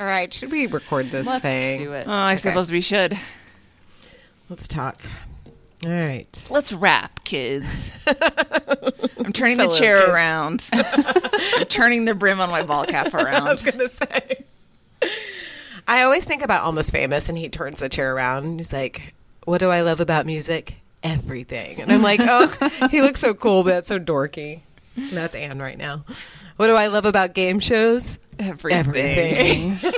All right, should we record this Let's thing? do it. Oh, I suppose we should. Let's talk. All right. Let's wrap, kids. I'm turning the Fellow chair kids. around. I'm turning the brim on my ball cap around. I was around. gonna say. I always think about Almost Famous, and he turns the chair around. and He's like, "What do I love about music? Everything." And I'm like, "Oh, he looks so cool, but that's so dorky." And that's Anne right now. What do I love about game shows? Everything.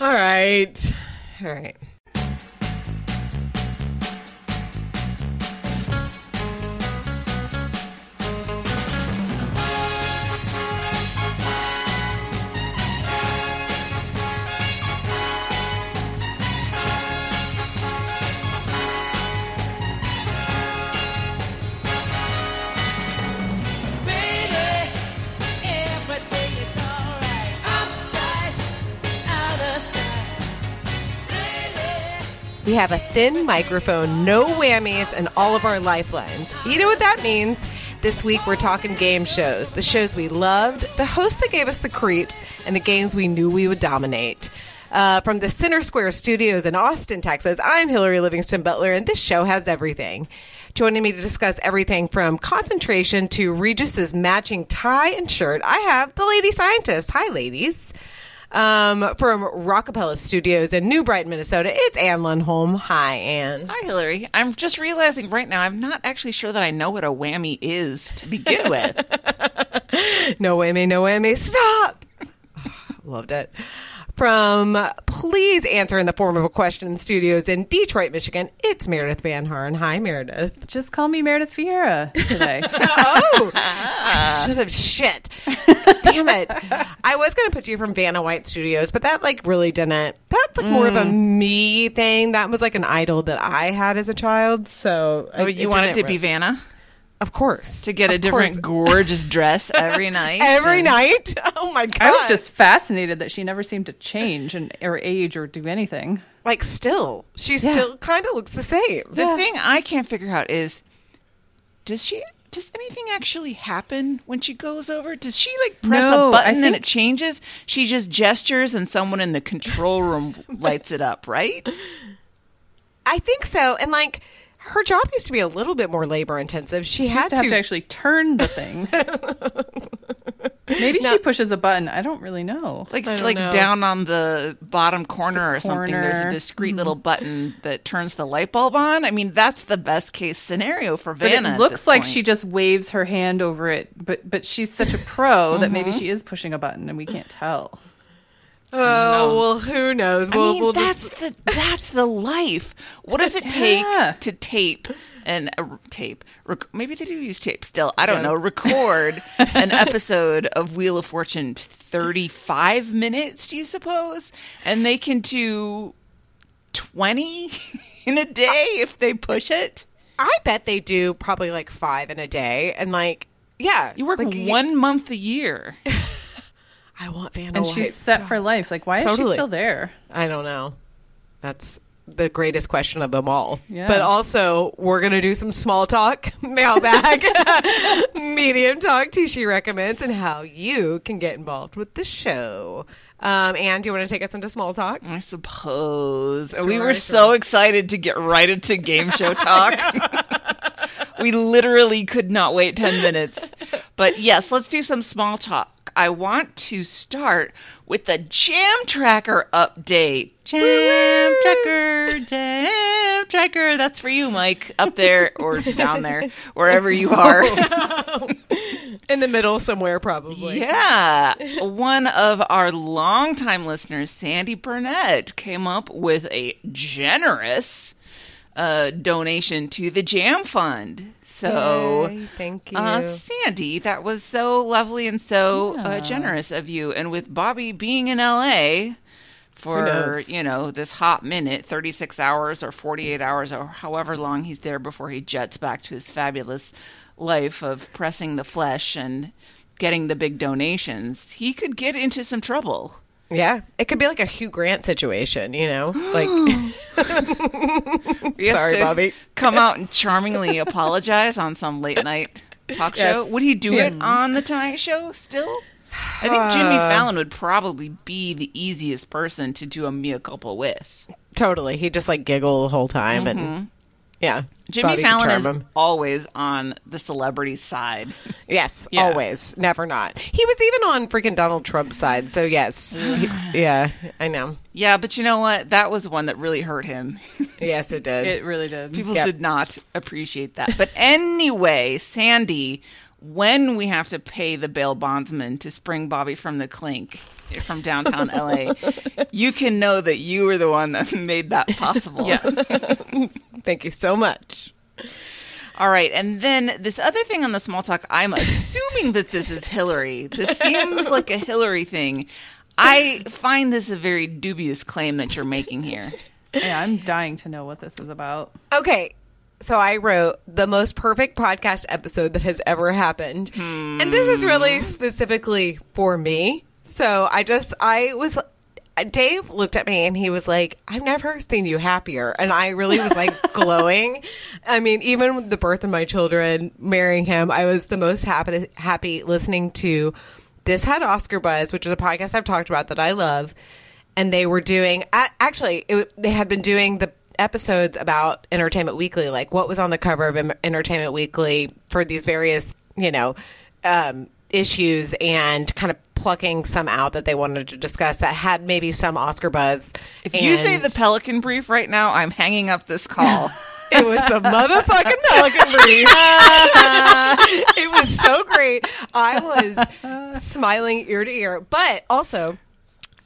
All right. All right. We have a thin microphone, no whammies, and all of our lifelines. You know what that means? This week we're talking game shows. The shows we loved, the hosts that gave us the creeps, and the games we knew we would dominate. Uh, from the Center Square Studios in Austin, Texas, I'm Hillary Livingston Butler, and this show has everything. Joining me to discuss everything from concentration to Regis's matching tie and shirt, I have the lady scientist. Hi, ladies. Um, from Rockapella Studios in New Brighton, Minnesota, it's Anne Lundholm. Hi, Anne. Hi, Hillary. I'm just realizing right now I'm not actually sure that I know what a whammy is to begin with. No whammy, no whammy. Stop! Loved it. From Please Answer in the Form of a Question Studios in Detroit, Michigan, it's Meredith Van Harn. Hi, Meredith. Just call me Meredith Vieira today. Oh, should have shit. Damn it. I was going to put you from Vanna White Studios, but that like really didn't. That's like more of a mm. me thing. That was like an idol that I had as a child. So Oh, it- you wanted to be Vanna Of course. to get a Of different course. gorgeous dress every night. Every and- night? Oh my God. I was just fascinated that she never seemed to change and or age or do anything. like still. She Yeah. still kind of looks the same. The thing I can't figure out is, does she? Does anything actually happen when she goes over? Does she like press No, a I button and it changes? She just gestures and someone in the control room lights it up, right? I think so. And like her job used to be a little bit more labor intensive. She, She had used to have to actually turn the thing. Maybe No. she pushes a button. I don't really know. Like like know. down on the bottom corner or something. There's a corner. discreet little button that turns the light bulb on. I mean, that's the best case scenario for But Vanna. it at looks this like point. she just waves her hand over it. But but she's such a pro that Mm-hmm. maybe she is pushing a button and we can't tell. Oh well, who knows? I We'll, mean, we'll that's just the that's the life. What does it take Yeah. to tape and uh, tape? Rec- maybe they do use tape still. I don't know. Record an episode of Wheel of Fortune, thirty-five minutes. Do you suppose? And they can do twenty in a day if they push it. I bet they do probably like five in a day, and like yeah, You work like, one month a year. I want Vanna And White's she's set for life. Like why is she still there? I don't know. That's the greatest question of them all. Yeah. But also, we're going to do some small talk, mailbag, medium talk, Tishi recommends, and how you can get involved with the show. Um, and do you want to take us into small talk? I suppose. we were sure. so excited to get right into game show talk. we literally could not wait 10 minutes. But yes, let's do some small talk. I want to start with the Jam Tracker update. Jam Tracker, Jam Tracker. That's for you, Mike, up there or down there, wherever you are. In the middle somewhere, probably. Yeah. One of our longtime listeners, Sandy Burnett, came up with a generous uh, donation to the Jam Fund. So, Yay, thank you. uh, Sandy, that was so lovely and so uh, generous of you. And with Bobby being in LA for, you know, this hot minute, 36 hours or 48 hours or however long he's there before he jets back to his fabulous life of pressing the flesh and getting the big donations, he could get into some trouble. Yeah. It could be like a Hugh Grant situation, you know? Like, Sorry, Bobby. Come out and charmingly apologize on some late night talk Yes. show. Would he do Yes. it on the Tonight Show still? I think Jimmy Uh. Fallon would probably be the easiest person to do a mea culpa with. Totally. He just like giggle the whole time and yeah. Jimmy Fallon is him. always on the celebrity side. Yes, Yeah. always, never not. He was even on freaking Donald Trump's side. So yes, He- yeah, I know. Yeah, but you know what? That was one that really hurt him. Yes, it did. It really did. People Yep. did not appreciate that. But anyway, Sandy, when we have to pay the bail bondsman to spring Bobby from the clink from downtown LA, you can know that you were the one that made that possible. yes. Thank you so much. All right. And then this other thing on the small talk, I'm assuming that this is Hillary. This seems like a Hillary thing. I find this a very dubious claim that you're making here. yeah, I'm dying to know what this is about. Okay, so I wrote the most perfect podcast episode that has ever happened, and this is really hmm. specifically for me. So I just I was. Dave looked at me and he was like, "I've never seen you happier," and I really was like glowing. I mean, even with the birth of my children, marrying him, I was the most happy happy listening to this had Oscar Buzz, which is a podcast I've talked about that I love, and they were doing actually it, they had been doing the episodes about Entertainment Weekly, like what was on the cover of Entertainment Weekly for these various you know um, issues, and kind of plucking some out that they wanted to discuss that had maybe some Oscar buzz. If you say the Pelican Brief right now, I'm hanging up this call. it was the motherfucking Pelican Brief. it was so great. I was smiling ear to ear, but also.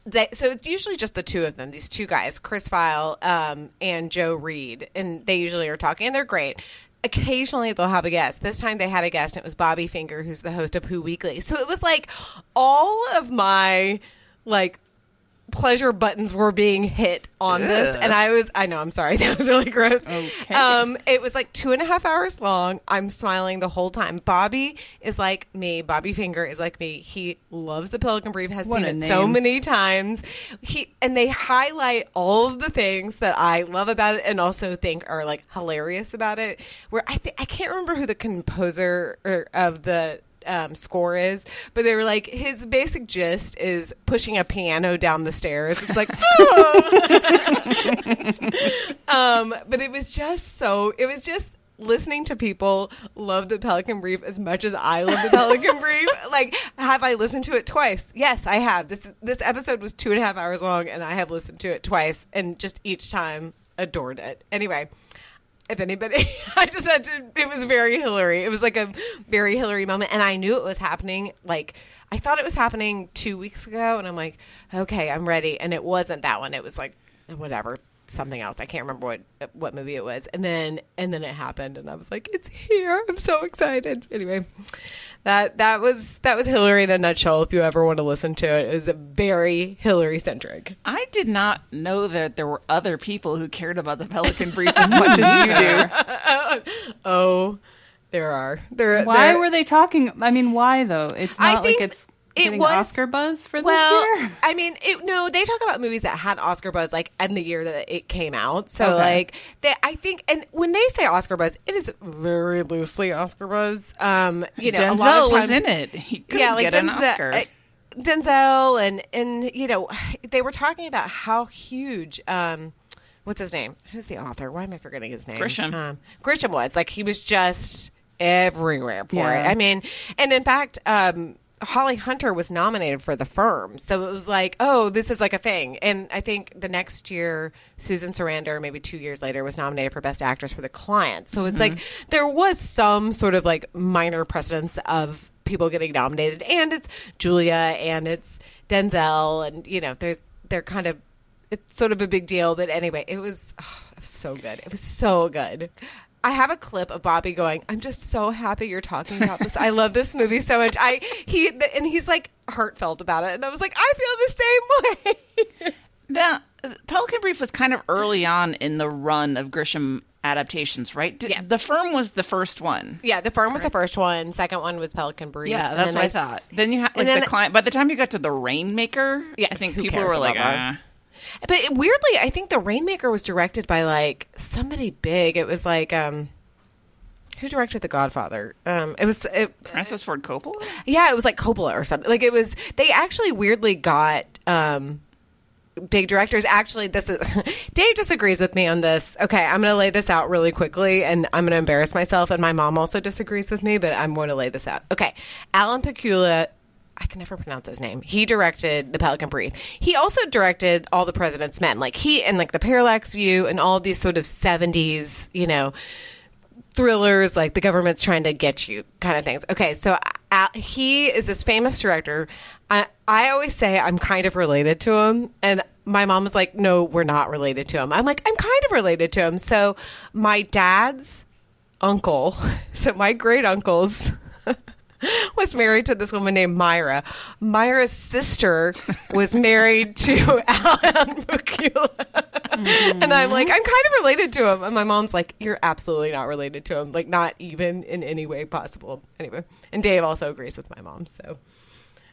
They, so it's usually just the two of them, these two guys, Chris Feil um, and Joe Reid, and they usually are talking, and they're great. Occasionally they'll have a guest. This time they had a guest, and it was Bobby Finger, who's the host of Who Weekly. So it was like all of my like pleasure buttons were being hit on this and i was i know i'm sorry that was really gross. Okay. um it was like two and a half hours long. I'm smiling the whole time. Bobby is like me. Bobby finger is like me. He loves the pelican brief has What seen it so many times. He and they highlight all of the things that i love about it and also think are like hilarious about it. Where i think i can't remember who the composer or, of the um, score is, but they were like his basic gist is pushing a piano down the stairs. It's like, um, but it was just so. It was just listening to people love the Pelican Brief as much as I love the Pelican Brief. Like, have I listened to it twice? Yes, I have. This this episode was two and a half hours long, and I have listened to it twice, and just each time adored it. Anyway if anybody i just had to it was very hillary. It was like a very hillary moment and i knew it was happening like i thought it was happening two weeks ago and i'm like okay i'm ready and it wasn't that one. It was like whatever something else. I can't remember what what movie it was. And then and then it happened and i was like it's here. I'm so excited. Anyway that that was that was hillary in a nutshell if you ever want to listen to it it was very hillary centric I did not know that there were other people who cared about the Pelican Brief as much as you do. oh there are there Why there- were they talking? I mean, why though? It's I not like it's it was- Oscar buzz for Well, this year. I mean, it, no, they talk about movies that had Oscar buzz, like in the year that it came out. So, Okay. like, they, I think, and when they say Oscar buzz, it is very loosely Oscar buzz. Um, you know, a lot Denzel of was in it. He could yeah, like get an Denzel, Oscar. uh, Denzel, and and you know, they were talking about how huge. Um, what's his name? Who's the author? Why am I forgetting his name? Grisham. Um, Grisham was like he was just everywhere for Yeah. it. I mean, and in fact, um, Holly Hunter was nominated for the firm, so it was like, oh, this is like a thing. And I think the next year, Susan Sarandon, maybe two years later, was nominated for Best Actress for The Client. So it's like mm-hmm. there was some sort of like minor precedence of people getting nominated, and it's Julia and it's Denzel, and you know, there's they're kind of it's sort of a big deal. But anyway, it was, oh, it was so good. It was so good. I have a clip of Bobby going, "I'm just so happy you're talking about this. I love this movie so much." I he and he's like heartfelt about it, and I was like, "I feel the same way." Now, Pelican Brief was kind of early on in the run of Grisham adaptations, right? Did- Yes. The Firm was the first one. yeah, the firm was the first one. Second one was Pelican Brief. Yeah, that's then what I, thought. Then you had like the client. By the time you got to the Rainmaker, Yeah, I think people were like, ah. But it- weirdly, I think the Rainmaker was directed by like somebody big. It was like um who directed The Godfather? Um, it was it, Francis Ford Coppola. yeah, it was like Coppola or something. Like it was. They actually weirdly got um, big directors. Actually, this is Dave disagrees with me on this. Okay, I'm going to lay this out really quickly, and I'm going to embarrass myself. And my mom also disagrees with me, but I'm going to lay this out. Okay, Alan Pakula. I can never pronounce his name. He directed The Pelican Brief. He also directed All the President's Men. Like he and like The Parallax View and all these sort of 70s, you know, thrillers like the government's trying to get you kind of things. Okay, so uh, he is this famous director. I, I always say I'm kind of related to him, and my mom was like, "No, we're not related to him." I'm like, "I'm kind of related to him." So my dad's uncle, so my great uncle's. was married to this woman named Myra. Myra's sister was married to Alan Pakula. And I'm like, I'm kind of related to him. And my mom's like, You're absolutely not related to him. Like, not even in any way possible. Anyway. And Dave also agrees with my mom. So,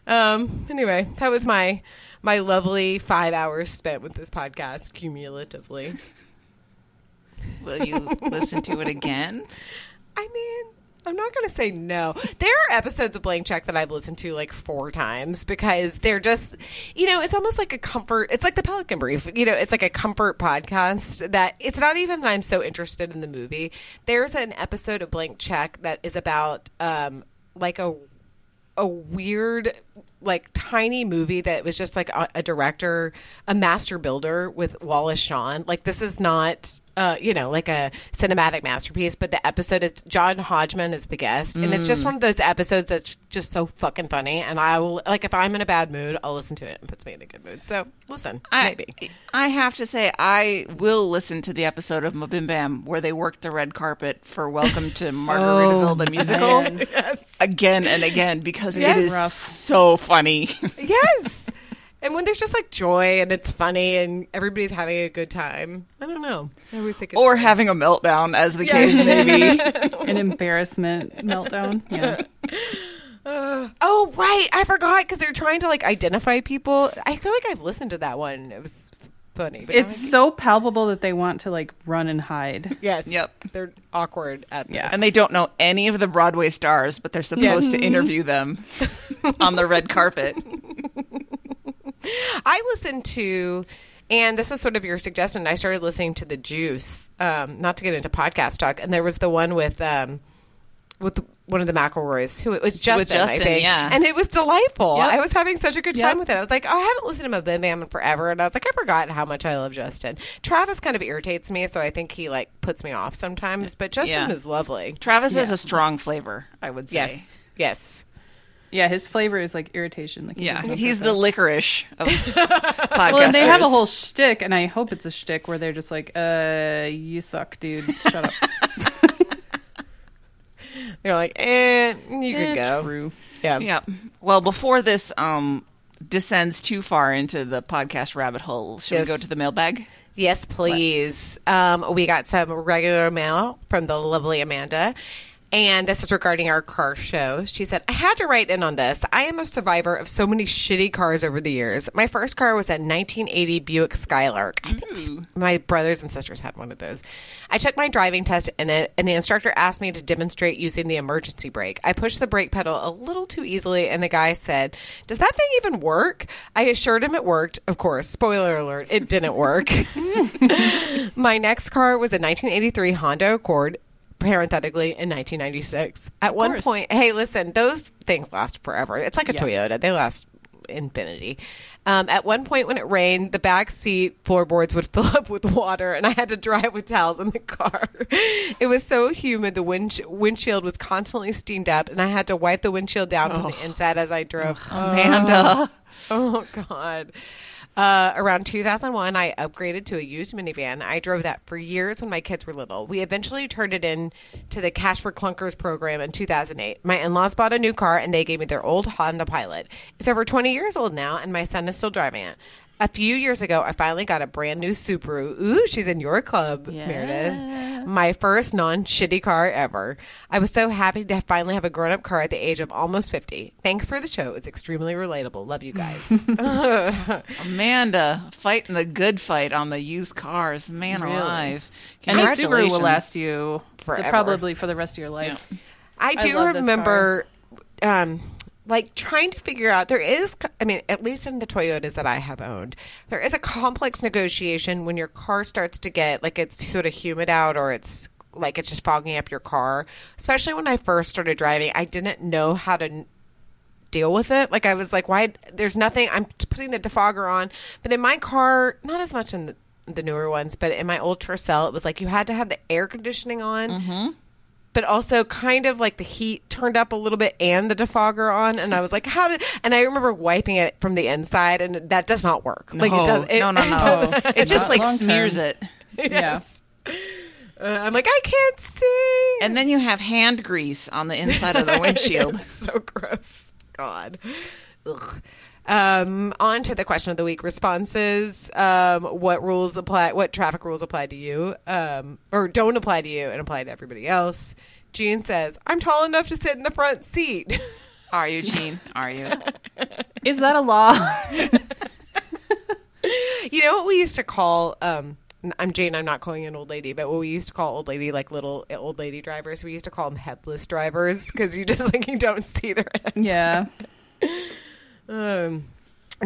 um, anyway, that was my my lovely five hours spent with this podcast cumulatively. Will you listen to it again? I mean, I'm not going to say no. There are episodes of Blank Check that I've listened to like four times because they're just, you know, it's almost like a comfort. It's like the Pelican Brief. You know, it's like a comfort podcast that it's not even that I'm so interested in the movie. There's an episode of Blank Check that is about um, like a a weird like tiny movie that was just like a, a director a master builder with wallace shawn like this is not uh, you know, like a cinematic masterpiece, but the episode is John Hodgman is the guest, and it's just one of those episodes that's just so fucking funny. And I will like if I'm in a bad mood, I'll listen to it and puts me in a good mood. So listen, I, maybe I have to say, I will listen to the episode of Mabim Bam where they worked the red carpet for Welcome to Margaritaville, the musical, yes, again and again because Yes. it is Rough. so funny. yes. And when there's just like joy and it's funny and everybody's having a good time, I don't know. I always think it's or having a meltdown, as the case may be. An embarrassment meltdown. Yeah. Uh, oh right, I forgot because they're trying to like identify people. I feel like I've listened to that one. It was funny. But It's now so palpable that they want to like run and hide. yes, Yep. They're awkward at Yeah. this. And they don't know any of the Broadway stars, but they're supposed Yes. to interview them on the red carpet. I listened to, and this was sort of your suggestion. I started listening to the Juice, um, not to get into podcast talk, and there was the one with um, with one of the McElroys, who it was Justin, I Justin, think, yeah. and it was delightful. Yep. I was having such a good Yep. time with it. I was like, oh, I haven't listened to Bim Bam in forever, and I was like, I forgot how much I love Justin. Travis kind of irritates me, so I think he like puts me off sometimes, but Justin Yeah. is lovely. Travis has a strong flavor, I would say. Yes, yes. Yeah, his flavor is like irritation. Like he Yeah, doesn't know he's the purpose. licorice of podcasters. Well, and they have a whole shtick, and I hope it's a shtick where they're just like, "Uh, you suck, dude. Shut up." They're like, eh, you Eh, could go. True. Yeah. Yeah. Well, before this um descends too far into the podcast rabbit hole, should Yes. we go to the mailbag? Yes, please. Um, we got some regular mail from the lovely Amanda. And this is regarding our car show. She said, I had to write in on this. I am a survivor of so many shitty cars over the years. My first car was a 1980 Buick Skylark. I think my brothers and sisters had one of those. I took my driving test in it, and the instructor asked me to demonstrate using the emergency brake. I pushed the brake pedal a little too easily, and the guy said, Does that thing even work? I assured him it worked. Of course, spoiler alert, it didn't work. My next car was a 1983 Honda Accord, parenthetically in 1996. At one course. point, hey, listen, those things last forever. It's like a Toyota; they last infinity. Um, at one point, when it rained, the back seat floorboards would fill up with water, and I had to drive with towels in the car. it was so humid; the wind- windshield was constantly steamed up, and I had to wipe the windshield down from the inside as I drove. Amanda. Oh God. Uh, around 2001, I upgraded to a used minivan. I drove that for years when my kids were little. We eventually turned it in to the Cash for Clunkers program in 2008. My in-laws bought a new car and they gave me their old Honda Pilot. It's over 20 years old now, and my son is still driving it. A few years ago, I finally got a brand new Subaru. Ooh, she's in your club, Yeah. Meredith. My first non shitty car ever. I was so happy to finally have a grown up car at the age of almost 50. Thanks for the show. It's extremely relatable. Love you guys. Amanda fighting the good fight on the used cars. Man Really? alive. And a Subaru will last you Forever. probably for the rest of your life. I do love this remember, um, like trying to figure out. There is, I mean, at least in the Toyotas that I have owned, there is a complex negotiation when your car starts to get like it's sort of humid out or it's like it's just fogging up your car. Especially when I first started driving, I didn't know how to deal with it. Like I was like, why? There's nothing. I'm putting the defogger on, but in my car, not as much in the, the newer ones, but in my old Tercel, it was like you had to have the air conditioning on mm-hmm. But also kind of like the heat turned up a little bit and the defogger on and i was like how did and i remember wiping it from the inside and that does not work like it does it, no, no, it no. does- it just like long smears it. yes. Uh, i'm like i can't see And then you have hand grease on the inside of the windshield. So gross god Ugh. Um, on to the question of the week responses. Um, what rules apply? What traffic rules apply to you, um, or don't apply to you and apply to everybody else? Jean says, "I'm tall enough to sit in the front seat." Are you, Gene? Are you? Is that a law? You know what we used to call um I'm Jane, I'm not calling you an old lady, but what we used to call old lady like little old lady drivers, we used to call them headless drivers because you just like you don't see their heads. yeah. Um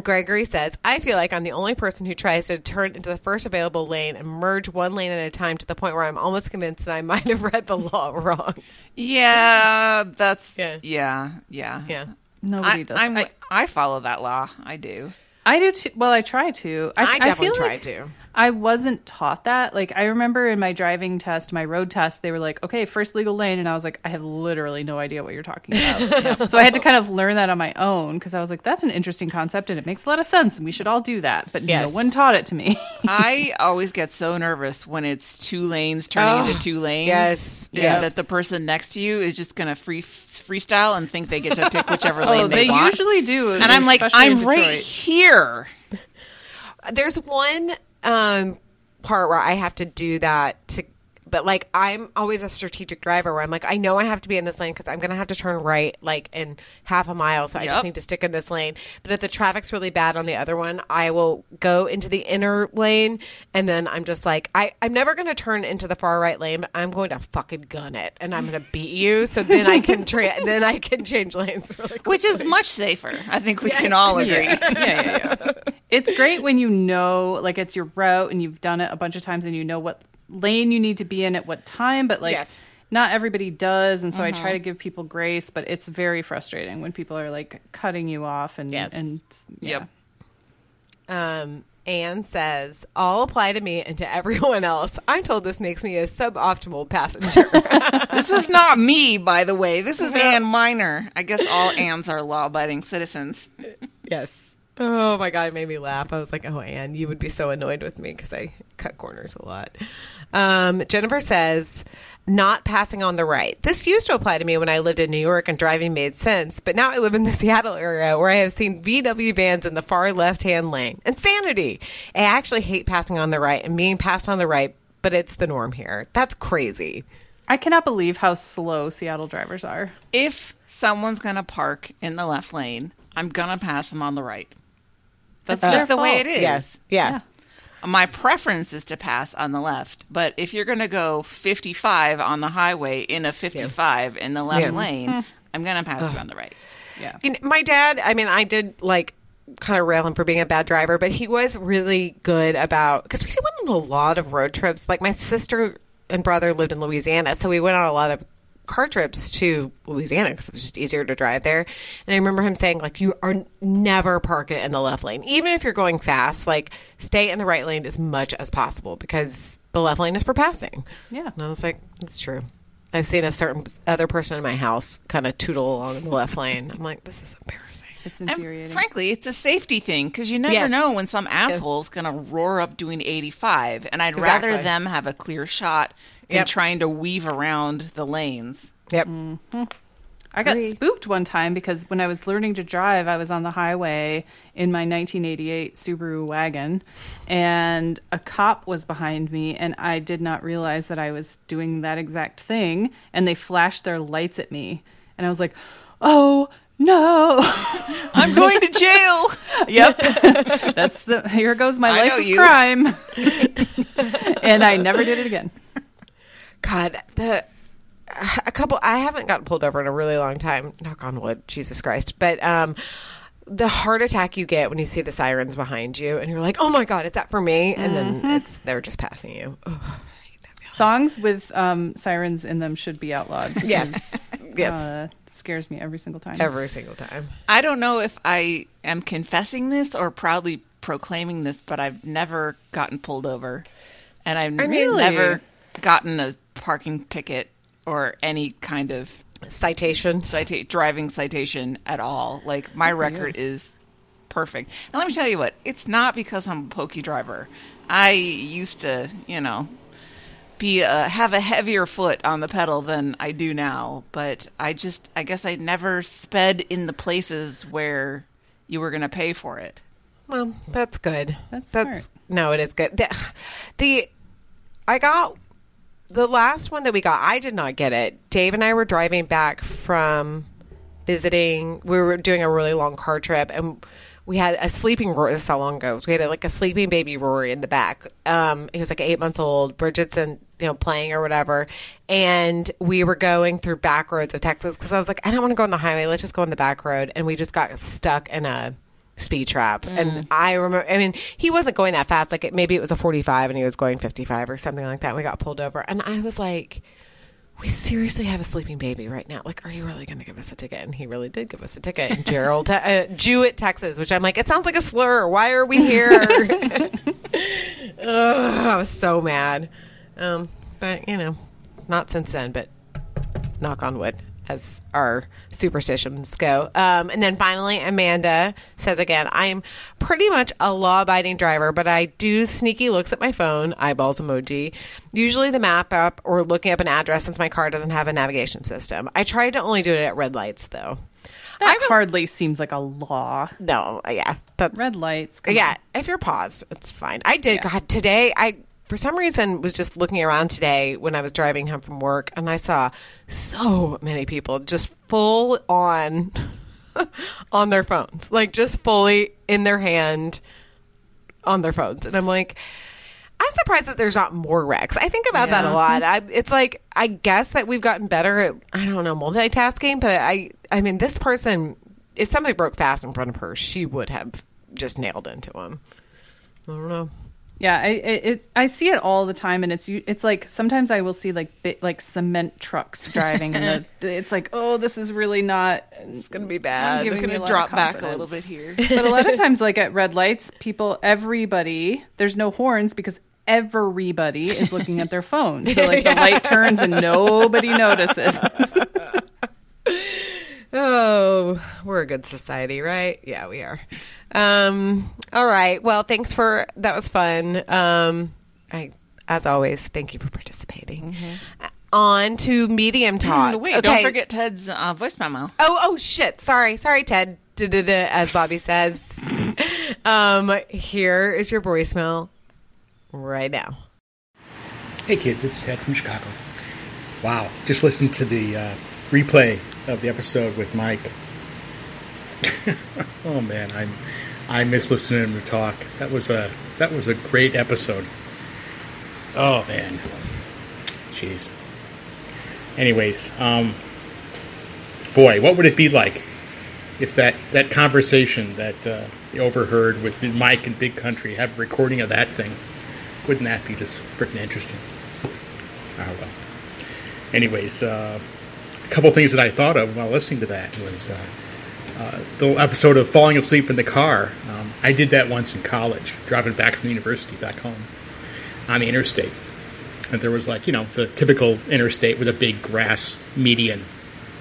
Gregory says, I feel like I'm the only person who tries to turn into the first available lane and merge one lane at a time to the point where I'm almost convinced that I might have read the law wrong. Yeah, that's Yeah. yeah, yeah, Yeah. Nobody I, does. I'm, I, I follow that law. I do. I do too. Well, I try to. I, I I definitely feel try like to. I wasn't taught that. Like I remember in my driving test, my road test, they were like, "Okay, first legal lane," and I was like, "I have literally no idea what you're talking about." So I had to kind of learn that on my own because I was like, "That's an interesting concept and it makes a lot of sense, and we should all do that." But Yes. no one taught it to me. I always get so nervous when it's two lanes turning Oh, into two lanes. yes, Yeah, yes. that the person next to you is just gonna free freestyle and think they get to pick whichever oh, lane they, they want. usually do, and I'm like, I'm right here. there's one um part where I have to do that to but like I'm always a strategic driver where I'm like I know I have to be in this lane because I'm gonna have to turn right like in half a mile so I just need to stick in this lane but if the traffic's really bad on the other one I will go into the inner lane and then I'm just like I I'm never gonna turn into the far right lane but I'm going to fucking gun it and I'm gonna beat you so then I can tra- then I can change lanes really. Which is much safer. I think we can all agree. yeah, yeah, yeah. yeah. It's great when you know, like, it's your route and you've done it a bunch of times and you know what lane you need to be in at what time. But like, Yes. not everybody does, and so I try to give people grace. But it's very frustrating when people are like cutting you off and Yes. and yeah. Yep. Um, Anne says, all apply to me and to everyone else. I'm told this makes me a suboptimal passenger. This was not me, by the way. This is Ann Minor. I guess all Anns are law-abiding citizens. yes. Oh my God, it made me laugh. I was like, oh, Anne, you would be so annoyed with me because I cut corners a lot. Um, Jennifer says, not passing on the right. This used to apply to me when I lived in New York and driving made sense, but now I live in the Seattle area where I have seen VW vans in the far left hand lane. Insanity. I actually hate passing on the right and being passed on the right, but it's the norm here. That's crazy. I cannot believe how slow Seattle drivers are. If someone's going to park in the left lane, I'm going to pass them on the right. That's That's just their the way it is. Yes. Yeah. My preference is to pass on the left, but if you're going to go 55 on the highway in a 55 in the left Yeah. lane, hmm. I'm going to pass you on the right. Yeah. You know, my dad, I mean, I did like kind of rail him for being a bad driver, but he was really good about because we went on a lot of road trips. Like my sister and brother lived in Louisiana, so we went on a lot of car trips to Louisiana because it was just easier to drive there. And I remember him saying, like, you are never park it in the left lane, even if you're going fast. Like, stay in the right lane as much as possible because the left lane is for passing. Yeah. And I was like, that's true. I've seen a certain other person in my house kind of tootle along the left lane. I'm like, this is embarrassing. It's And infuriating. frankly, it's a safety thing because you never Yes. know when some asshole's going to roar up doing 85. And I'd rather them have a clear shot than Yep. trying to weave around the lanes. Yep. Mm-hmm. I got Agree. spooked one time because when I was learning to drive, I was on the highway in my 1988 Subaru wagon, and a cop was behind me, and I did not realize that I was doing that exact thing, and they flashed their lights at me, and I was like, "Oh no!" I'm going to jail. yep, that's the here goes my I life know of you. crime, and I never did it again. God, the a couple. I haven't gotten pulled over in a really long time. Knock on wood, Jesus Christ. But um, the heart attack you get when you see the sirens behind you, and you're like, "Oh my God, is that for me?" And then it's they're just passing you. Ugh, I hate that feeling. Songs with um, sirens in them should be outlawed. because, Yes, yes, uh, it scares me every single time. every single time. I don't know if I am confessing this or proudly proclaiming this, but I've never gotten pulled over, and I've Really? never gotten a parking ticket or any kind of Citation. cita- driving citation at all. Like my record is perfect. And let me tell you what, it's not because I'm a pokey driver. I used to, you know, be uh, have a heavier foot on the pedal than I do now, but I just I guess I never sped in the places where you were going to pay for it. Well, that's good. That's that's no, it is good. The, the I got the last one that we got. I did not get it. Dave and I were driving back from visiting. We were doing a really long car trip, and we had a sleeping Rory. This is how long ago. We had like a sleeping baby Rory in the back. Um, he was like eight months old. Bridget's in, you know, playing or whatever, and we were going through back roads of Texas because I was like, I don't want to go on the highway. Let's just go on the back road, and we just got stuck in a speed trap. And I remember, I mean, he wasn't going that fast. Like it, maybe it was a 45 and he was going 55 or something like that. We got pulled over. And I was like, we seriously have a sleeping baby right now. Like, are you really going to give us a ticket? And he really did give us a ticket. in Gerald, uh, Jewett, Texas, which I'm like, it sounds like a slur. Why are we here? Ugh, I was so mad. Um, but, you know, not since then, but knock on wood as our superstitions go. Um, and then finally, Amanda says again, I am pretty much a law abiding driver, but I do sneaky looks at my phone, eyeballs emoji, usually the map app or looking up an address since my car doesn't have a navigation system. I try to only do it at red lights though. That hardly seems like a law. No, yeah, that's Red lights. yeah, on. if you're paused, it's fine. I did. God, today I for some reason was just looking around today when I was driving home from work, and I saw so many people just full on on their phones, like just fully in their hand on their phones, and I'm like. I'm surprised that there's not more wrecks. I think about that a lot. I, it's like I guess that we've gotten better at I don't know multitasking, but I I mean this person if somebody broke fast in front of her, she would have just nailed into him. I don't know. Yeah, I it, it I see it all the time, and it's it's like sometimes I will see like bit, like cement trucks driving, and the, it's like oh this is really not. It's gonna be bad. It's gonna drop back a little bit here. But a lot of times, like at red lights, people everybody there's no horns because everybody is looking at their phone. So like the light turns and nobody notices. Oh, we're a good society, right? Yeah, we are. Um, all right. Well, thanks for that was fun. Um, I, as always, thank you for participating. Uh, On to medium talk. Mm, Wait, Okay. don't forget Ted's uh, voice memo. Oh, oh shit. Sorry. Sorry, Ted. Da-da-da, As Bobby says. um, here is your voicemail right now. Hey kids, it's Ted from Chicago. Wow, just listen to the uh, replay of the episode with Mike. oh man, I I miss listening to him talk. That was a that was a great episode. Oh man, jeez. Anyways, um, boy, what would it be like if that that conversation that uh, you overheard with Mike and Big Country have a recording of that thing? Wouldn't that be just freaking interesting? Oh well. Anyways, uh, a couple things that I thought of while listening to that was uh, uh, the episode of falling asleep in the car. Um, I did that once in college, driving back from the university back home on the interstate. And there was like, you know, it's a typical interstate with a big grass median,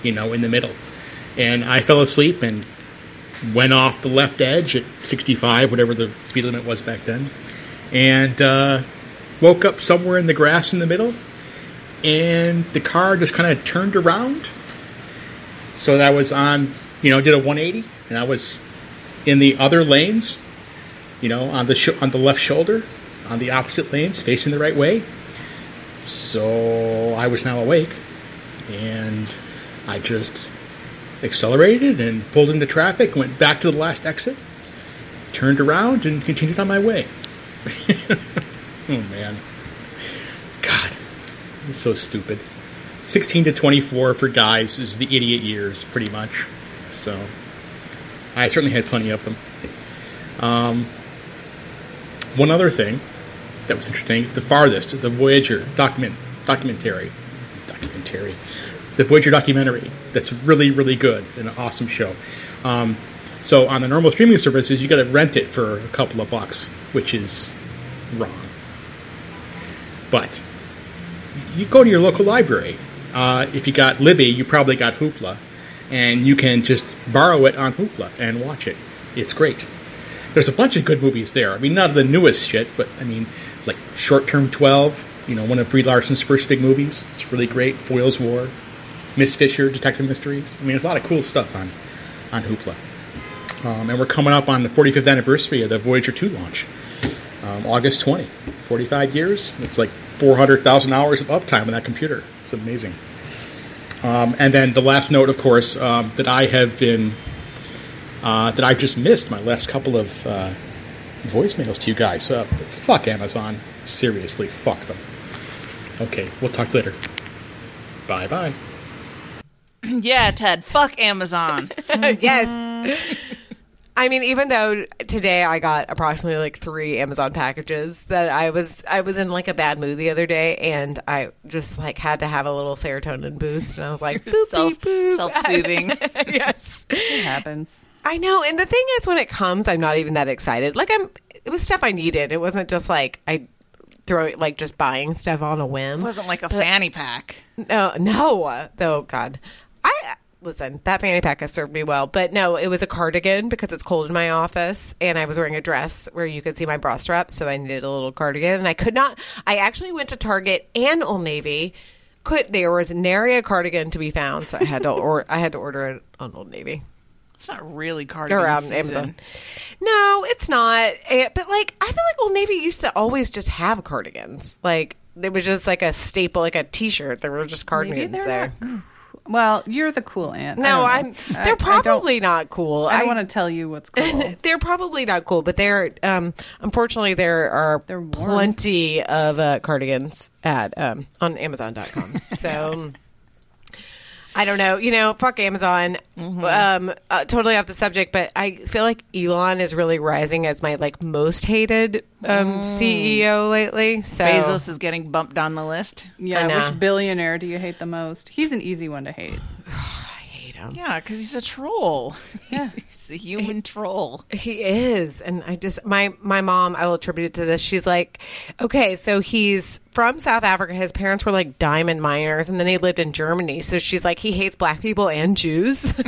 you know, in the middle. And I fell asleep and went off the left edge at 65, whatever the speed limit was back then, and uh, woke up somewhere in the grass in the middle. And the car just kind of turned around So that was on, you know, did a 180, and I was in the other lanes, you know, on the sh- on the left shoulder, on the opposite lanes, facing the right way. So I was now awake, and I just accelerated and pulled into traffic, went back to the last exit, turned around, and continued on my way. oh man, God, it's so stupid. 16 to 24 for guys is the idiot years, pretty much. So, I certainly had plenty of them. Um, one other thing that was interesting: the farthest, the Voyager document documentary, documentary, the Voyager documentary. That's really really good and an awesome show. Um, so on the normal streaming services, you got to rent it for a couple of bucks, which is wrong. But you go to your local library. Uh, if you got Libby, you probably got Hoopla, and you can just borrow it on Hoopla and watch it. It's great. There's a bunch of good movies there. I mean, not the newest shit, but I mean, like Short Term 12, you know, one of Brie Larson's first big movies. It's really great. Foyle's War, Miss Fisher, Detective Mysteries. I mean, there's a lot of cool stuff on, on Hoopla. Um, and we're coming up on the 45th anniversary of the Voyager 2 launch, um, August 20. 45 years. It's like 400,000 hours of uptime on that computer. It's amazing. Um, and then the last note, of course, um, that I have been, uh, that I've just missed my last couple of uh, voicemails to you guys. Uh, fuck Amazon. Seriously, fuck them. Okay, we'll talk later. Bye bye. Yeah, Ted. Fuck Amazon. yes. I mean, even though today I got approximately like three Amazon packages, that I was I was in like a bad mood the other day, and I just like had to have a little serotonin boost, and I was like, self self soothing. yes, It happens. I know. And the thing is, when it comes, I'm not even that excited. Like I'm, it was stuff I needed. It wasn't just like I throw it like just buying stuff on a whim. It wasn't like a fanny pack. No, no. Though God, I listen. That fanny pack has served me well, but no, it was a cardigan because it's cold in my office, and I was wearing a dress where you could see my bra straps, so I needed a little cardigan, and I could not. I actually went to Target and Old Navy. Could there was nary a cardigan to be found, so I had to or I had to order it on Old Navy It's not really cardigan or on season. Amazon. No, it's not. Eh, But like, I feel like Old Navy used to always just have cardigans. Like it was just like a staple, like a T-shirt. There were just cardigans there. Well, you're the cool aunt. No. I'm. They're I probably not cool. I don't want to tell you what's cool. They're probably not cool, but they're. Um, unfortunately, there are plenty of uh, cardigans at um, on Amazon.com. so. I don't know. You know, fuck Amazon. Mm-hmm. Um, uh, totally off the subject, but I feel like Elon is really rising as my like most hated um, Mm. CEO lately. So Bezos is getting bumped down the list. yeah, which billionaire do you hate the most? He's an easy one to hate. I hate him. Yeah, because he's a troll. Yeah. he's a human troll. He is, and I just my my mom. I will attribute it to this. She's like, okay, so he's from South Africa. His parents were like diamond miners, and then he lived in Germany. So she's like, he hates black people and Jews.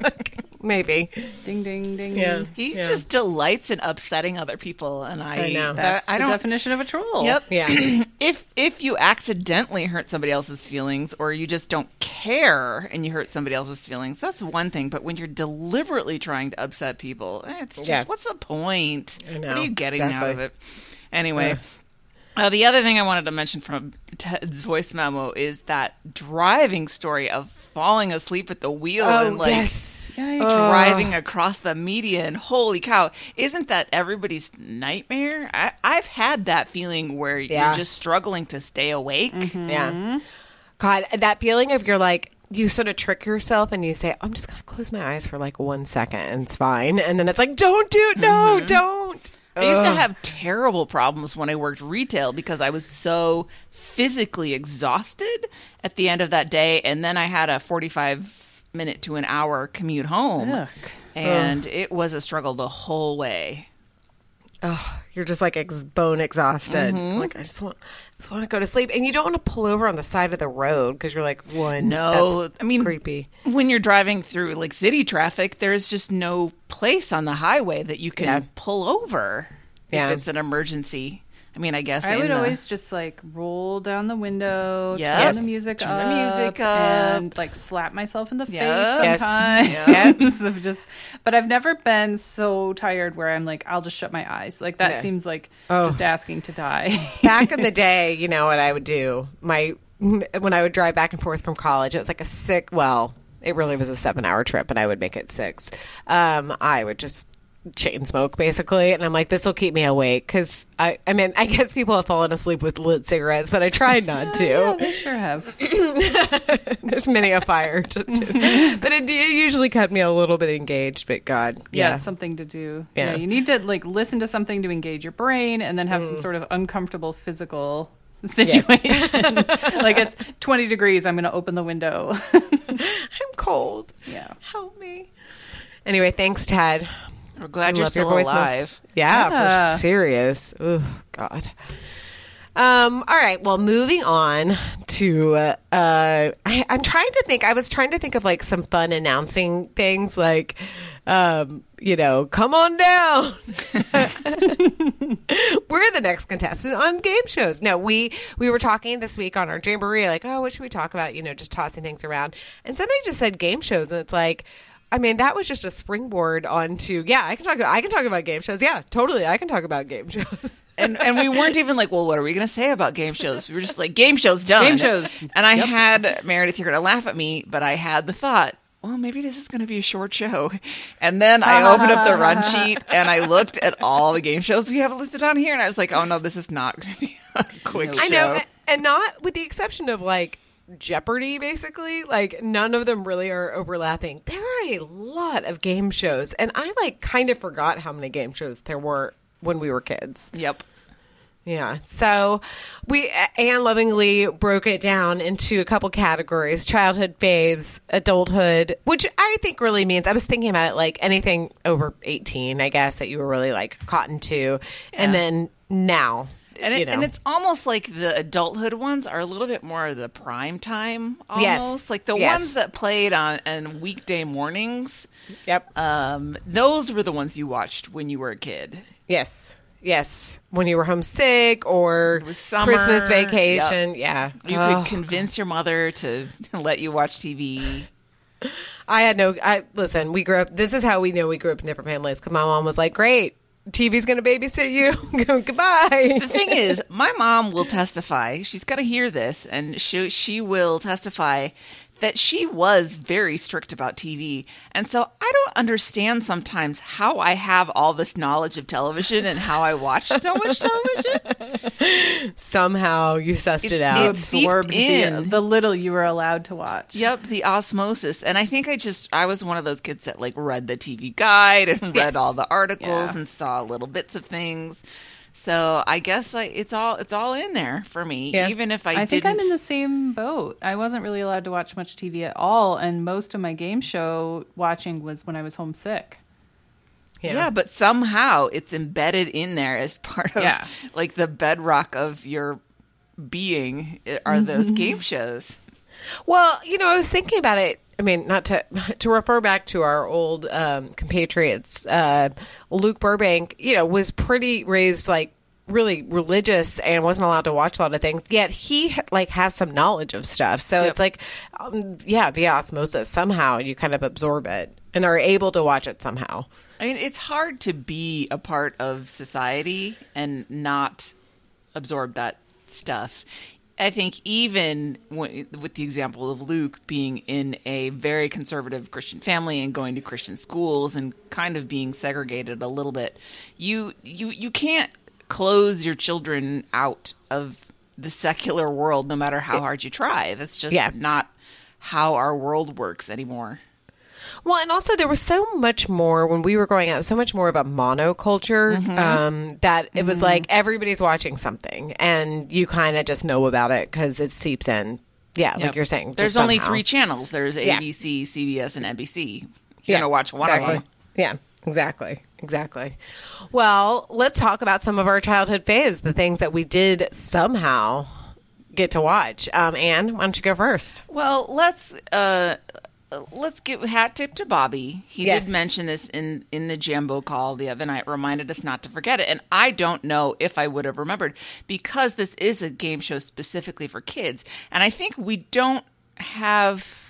Like, maybe. Ding, ding, ding. Yeah. He Yeah. just delights in upsetting other people, and I, I know. That's I the don't. definition of a troll. Yep. Yeah, if if you accidentally hurt somebody else's feelings, or you just don't care and you hurt somebody else's feelings, that's one thing. But when you're deliberately trying to upset people, eh, it's just Yeah. what's the point? I know. What are you getting out of it? Anyway. Uh, the other thing I wanted to mention from Ted's voice memo is that driving story of falling asleep at the wheel Oh and like yes. Driving across the median. Holy cow. Isn't that everybody's nightmare? I, I've had that feeling where Yeah. you're just struggling to stay awake. Yeah. God, that feeling of you're like you sort of trick yourself and you say, "I'm just gonna close my eyes for like one second and it's fine," and then it's like, "Don't do it! No, don't!" I used to have terrible problems when I worked retail because I was so physically exhausted at the end of that day. And then I had a 45 minute to an hour commute home. And it was a struggle the whole way. Oh, you're just like ex- bone exhausted. Mm-hmm. Like I just want, just want to go to sleep, and you don't want to pull over on the side of the road because you're like, one, No, that's I mean, creepy. when you're driving through like city traffic, there's just no place on the highway that you can Yeah. pull over Yeah. if it's an emergency. I mean, I guess I would the- always just like roll down the window, Yes. turn the music Turn up, the music up. and like slap myself in the Yes. face Yes. sometimes. of just, but I've never been so tired where I'm like, I'll just shut my eyes. Like that Yeah. seems like Oh. just asking to die. back in the day, you know what I would do? My when I would drive back and forth from college, it was like a sick. Well, it really was a seven-hour trip, and I would make it six. Um, I would just chain smoke basically, and I'm like, this will keep me awake because I. I mean, I guess people have fallen asleep with lit cigarettes, but I tried not yeah, to. they sure have. There's many a fire, to, to- but it, it usually kept me a little bit engaged. But God, Yeah, yeah, it's something to do. Yeah. Yeah. you need to like listen to something to engage your brain, and then have Mm. some sort of uncomfortable physical situation. like it's 20 degrees. I'm going to open the window. I'm cold. yeah. Help me. Anyway, thanks, Ted. We're glad you're love your still alive. Yeah, Yeah. for serious. Oh God. Um. All right. Well, moving on to. Uh, uh, I, I'm trying to think. I was trying to think of like some fun announcing things, like, um, you know, come on down. We're the next contestant on game shows. No, we we were talking this week on our jamboree, like, oh, what should we talk about? You know, just tossing things around, and somebody just said game shows, and it's like. I mean, that was just a springboard onto. Yeah, I can talk. I can talk about game shows. Yeah, totally. I can talk about game shows. and and we weren't even like, well, what are we going to say about game shows? We were just like, game shows done. Game shows. And I had Meredith, you're going to laugh at me, but I had the thought. Well, maybe this is going to be a short show. And then I opened up the run sheet and I looked at all the game shows we have listed on here, and I was like, "Oh no, this is not going to be a quick I show." I know, and not with the exception of like Jeopardy. Basically, like none of them really are overlapping. There are a lot of game shows, and I like kind of forgot how many game shows there were when we were kids. Yep. Yeah. So we, Anne lovingly broke it down into a couple categories childhood faves, adulthood, which I think really means I was thinking about it like anything over 18, I guess, that you were really like caught into. And then now. And, it, you know. and it's almost like the adulthood ones are a little bit more of the prime time almost Yes. like the Yes. ones that played on on weekday mornings Yep. um those were the ones you watched when you were a kid yes. Yes. When you were homesick or summer. Christmas vacation. Yeah. you Oh. could convince your mother to let you watch tv I had no. I listen. We grew up. This is how we know we grew up in different families. Because my mom was like, "Great, TV's going to babysit you. Goodbye." the thing is my mom will testify she's going to hear this and she she will testify that she was very strict about TV. And so I don't understand sometimes how I have all this knowledge of television and how I watch so much television. Somehow you sussed it, It- out. it- Absorbed the, the little you were allowed to watch. Yep, the osmosis. And I think I just I was one of those kids that like read the TV guide and read Yes. all the articles Yeah. and saw little bits of things. So I guess like it's all it's all in there for me. Yeah. Even if I, I think didn't I'm in the same boat. I wasn't really allowed to watch much TV at all, and most of my game show watching was when I was homesick. Yeah. but somehow it's embedded in there as part of Yeah. like the bedrock of your being are those Mm-hmm. game shows. Well, you know, I was thinking about it. I mean, not to to refer back to our old um, compatriots. Uh, Luke Burbank, you know, was pretty raised like really religious and wasn't allowed to watch a lot of things. Yet he like has some knowledge of stuff. So Yep. it's like, um, yeah, via osmosis, somehow you kind of absorb it and are able to watch it somehow. I mean, it's hard to be a part of society and not absorb that stuff. I think even when, with the example of Luke being in a very conservative Christian family and going to Christian schools and kind of being segregated a little bit, you you you can't close your children out of the secular world no matter how hard you try. That's just Yeah. not how our world works anymore. Well, and also there was so much more when we were growing up, so much more of a monoculture Mm-hmm. um, that it was like everybody's watching something, and you kind of just know about it because it seeps in. Yeah, like you're saying. There's only somehow. three channels. There's Yeah. ABC, CBS, and NBC. You're gonna watch one exactly. of them. Yeah, exactly, exactly. Well, let's talk about some of our childhood faves, the things that we did somehow get to watch. Um, Anne, why don't you go first? Well, let's. Uh, let's give hat tip to Bobby. He Yes. did mention this in in the Jambo call the other night. Reminded us not to forget it, and I don't know if I would have remembered because this is a game show specifically for kids, and I think we don't have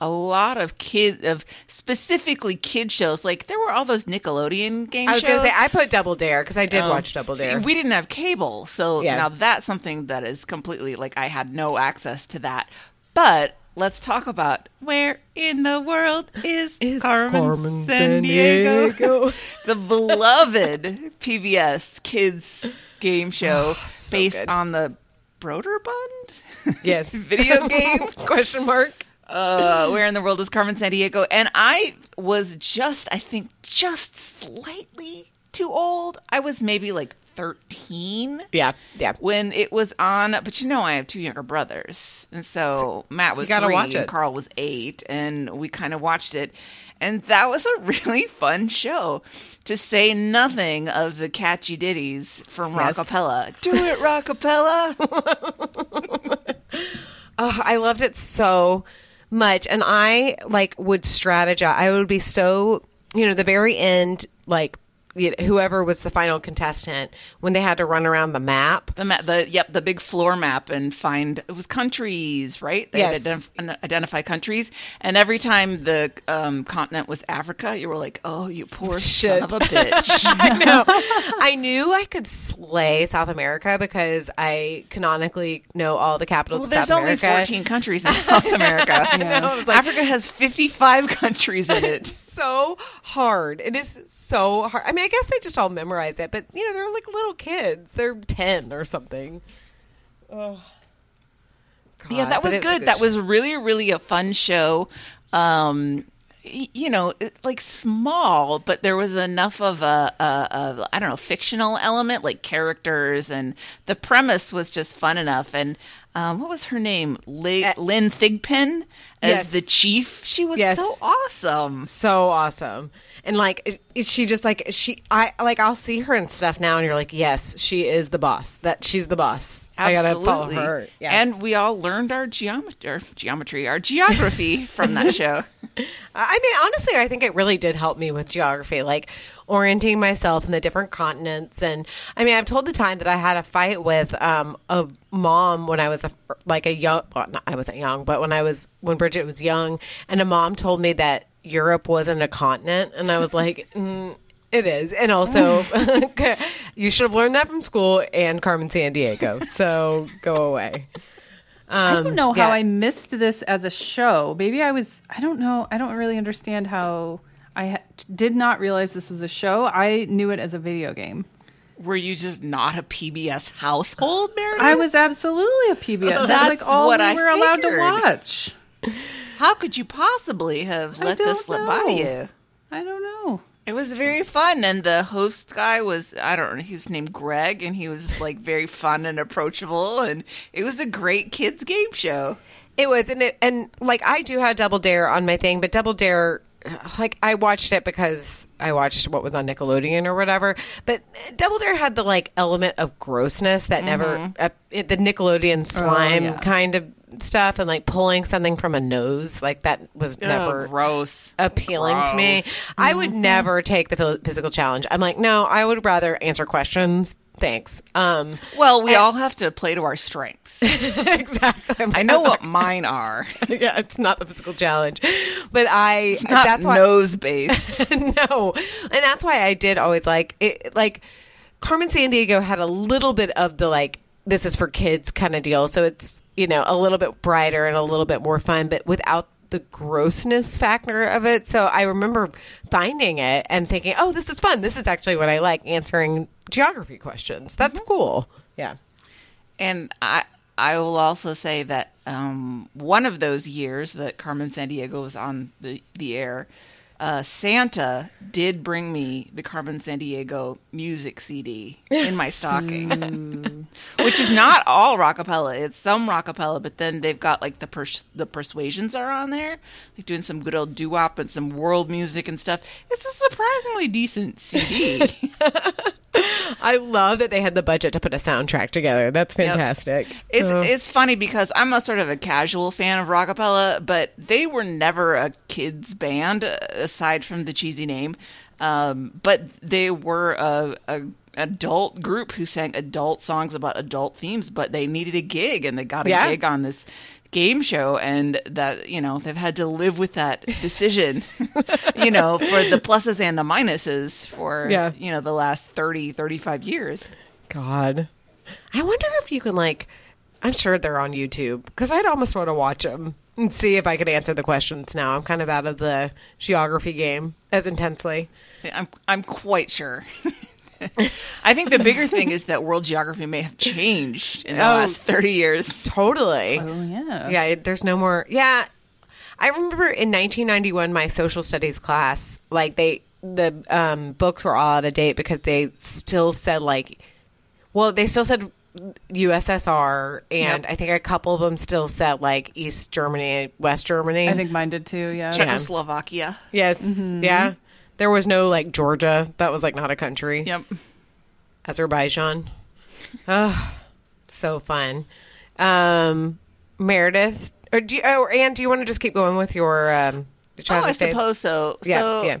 a lot of kid of specifically kid shows. Like there were all those Nickelodeon game I was shows. going to say I put Double Dare because I did Um, watch Double see, Dare. we didn't have cable, so Yeah. now that's something that is completely like I had no access to that. But let's talk about where in the world is, Is Carmen, Carmen Sandiego, Diego. the beloved PBS kids game show Oh, so based good. on the Broderbund yes. video game. Question mark. uh, where in the world is Carmen Sandiego? And I was just, I think, just slightly too old. I was maybe like 13 Yeah. Yeah. when it was on. But you know, I have two younger brothers. And so Matt was gotta three watch and. Carl was eight. And we kind of watched it. And that was a really fun show, to say nothing of the catchy ditties from Yes. Rockapella. Do it, Rockapella! Oh, I loved it so much. And I like would strategize. I would be so, you know, the very end, like you know, whoever was the final contestant when they had to run around the map. The the yep the big floor map and find it was countries right they Yes. had identif- identify countries and every time the um, continent was Africa you were like oh you poor Shit. son of a bitch I know. I knew I could slay South America because I canonically know all the capitals well there's South only America. 14 countries in South America I was like- Africa has 55 countries in it so hard. It is so hard. I mean, I guess they just all memorize it, but you know, they're like little kids. They're ten or something. Oh. yeah that was it a good. that was really really a fun show um you know like small but there was enough of a, a, a i don't know fictional element like characters and the premise was just fun enough and um, what was her name Li- Uh, lynn thigpen as yes. the chief she was Yes. so awesome so awesome. And like she just like she I like I'll see her and stuff now and you're like, yes, she is the boss. That she's the boss. I gotta follow Absolutely. her. Yeah. and we all learned our geometry our geometry our geography from that show I mean, honestly, I think it really did help me with geography, like orienting myself in the different continents. And I mean, I've told the time that I had a fight with um, a mom when I was a, like a young, well, not, I wasn't young, but when I was, when Bridget was young, and a mom told me that Europe wasn't a continent. And I was like, mm, it is. And also, you should have learned that from school and Carmen Sandiego. So go away. I don't know how. I missed this as a show. Maybe I was. I don't know. I don't really understand how I ha- did not realize this was a show. I knew it as a video game. were you just not a pbs household Meredith? I was absolutely a PBS. That's, That's like all what we I were allowed to watch. How could you possibly have let this don't slip by you? I don't know. It was very fun, and the host guy was I don't know, he was named Greg, and he was like very fun and approachable, and it was a great kids game show. It was, and it, and like I do have Double Dare on my thing, but Double Dare, like I watched it because I watched what was on Nickelodeon or whatever. But Double Dare had the like element of grossness that never uh, it, the Nickelodeon slime yeah. kind of stuff, and like pulling something from a nose, like that was never oh, gross. appealing to me. Gross. I would never take the physical challenge. I'm like, no, I would rather answer questions. Thanks. Um, Well, we all have to play to our strengths. exactly. I'm know what mine are. yeah, it's not the physical challenge, but I it's Not that's why nose based. no, and that's why I did always like it. Like Carmen Sandiego had a little bit of the like this is for kids kind of deal, so it's you know a little bit brighter and a little bit more fun, but without the grossness factor of it. So I remember finding it and thinking, oh, this is fun. This is actually what I like answering geography questions. That's cool. Yeah. And I I will also say that um, one of those years that Carmen Sandiego was on the the air, uh, Santa did bring me the Carmen Sandiego music CD in my stocking, which is not all rockapella. It's some rockapella, but then they've got like the pers- the Persuasions are on there, like doing some good old doo wop and some world music and stuff. It's a surprisingly decent CD. I love that they had the budget to put a soundtrack together. That's fantastic. It's Oh. it's funny because I'm a sort of a casual fan of Rockapella, but they were never a kids band uh, aside from the cheesy name. Um, but they were a, a adult group who sang adult songs about adult themes. But they needed a gig, and they got a Yeah. gig on this game show and that you know they've had to live with that decision you know for the pluses and the minuses for Yeah. you know the last 30 35 years God. I wonder if you can, like, I'm sure they're on YouTube because I'd almost want to watch them and see if I could answer the questions now. I'm kind of out of the geography game as intensely. I'm I'm quite sure. I think the bigger thing is that world geography may have changed in the Oh. last 30 years. Totally. Oh yeah. Yeah, there's no more. Yeah, I remember in 1991, my social studies class, like they the um, books were all out of date because they still said like, well, they still said USSR, and Yep. I think a couple of them still said like East Germany, West Germany. I think mine did too. Yeah. Czechoslovakia. yes, yeah. There was no like Georgia. That was like not a country. Yep. Azerbaijan. Oh, so fun. Um, Meredith, or do you, oh, Anne, do you want to just keep going with your um, your Oh, I faves? suppose so. Yeah, so, yeah.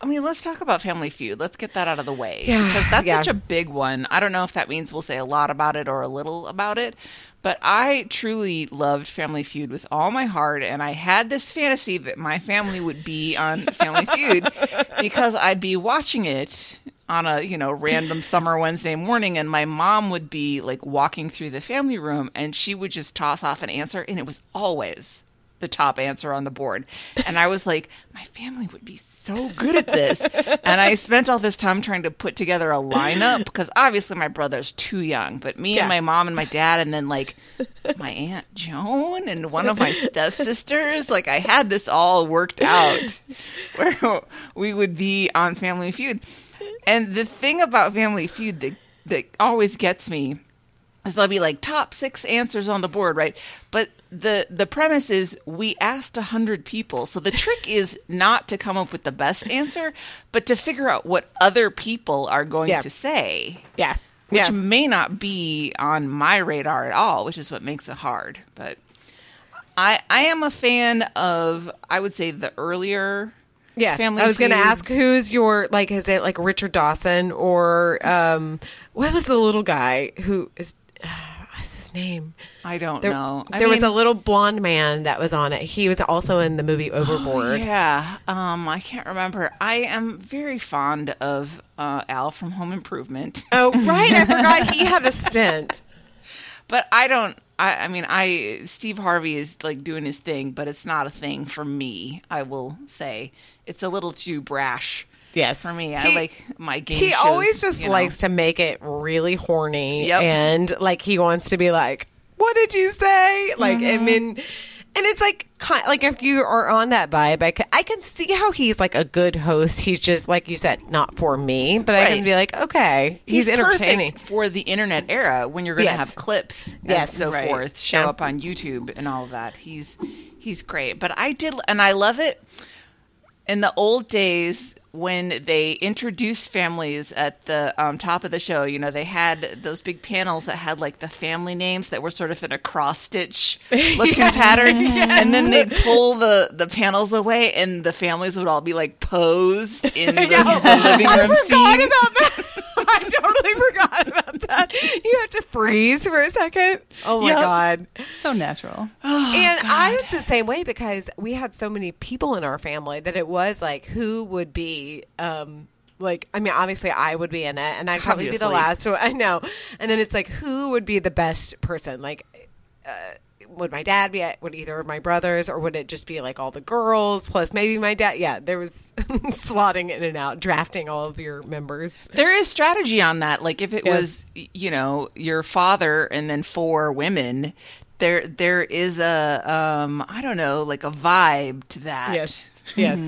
I mean, let's talk about Family Feud. Let's get that out of the way Yeah, because that's yeah. such a big one. I don't know if that means we'll say a lot about it or a little about it, but I truly loved Family Feud with all my heart, and I had this fantasy that my family would be on Family Feud because I'd be watching it on a you know random summer Wednesday morning, and my mom would be like walking through the family room, and she would just toss off an answer, and it was always the top answer on the board. And I was like, my family would be so good at this. and I spent all this time trying to put together a lineup because obviously my brother's too young, but me Yeah. and my mom and my dad, and then like my Aunt Joan and one of my stepsisters, like I had this all worked out where we would be on Family Feud. And the thing about Family Feud that, that always gets me is there'll be like top six answers on the board, right? But the the premise is we asked a hundred people, so the trick is not to come up with the best answer, but to figure out what other people are going Yeah. to say, Yeah, which yeah. may not be on my radar at all, which is what makes it hard. But I I am a fan of I would say the earlier Yeah, Family I was going to ask who's your like. Is it like Richard Dawson or um, what was the little guy who is? what's his name? I don't There, know. I there was a little blonde man that was on it. He was also in the movie Overboard. Yeah, um, I can't remember. I am very fond of uh, Al from Home Improvement, Oh, right. I forgot he had a stint. but I don't. I, I mean, I Steve Harvey is like doing his thing, but it's not a thing for me. I will say it's a little too brash Yes. for me. I He- like my game. He shows, always just you know. likes to make it really horny. Yep. And like he wants to be like, what did you say? Like, I mm-hmm. mean, and it's like, like if you are on that vibe, I can, I can see how he's like a good host. He's just, like you said, not for me, but I can be like, okay, he's, entertaining. for the internet era when you're going to Yes. have clips and Yes. so Right. forth show Yeah. up on YouTube and all of that. He's he's great. But I did and I love it in the old days when they introduced families at the um, top of the show, you know, they had those big panels that had like the family names that were sort of in a cross stitch looking pattern. And then they'd pull the, the panels away and the families would all be like posed in the, the living room I forgot scene. I totally forgot about that. You have to freeze for a second. Oh my Yep. god. So natural. and I was the same way because we had so many people in our family that it was like who would be um like I mean obviously I would be in it and I'd probably be the last one I know. And then it's like who would be the best person? Like uh, would my dad be at, would either of my brothers or would it just be like all the girls plus maybe my dad yeah there was slotting in and out drafting all of your members There is strategy on that. Like if it Yes. was, you know, your father and then four women, there there is a um I don't know, like a vibe to that. yes yes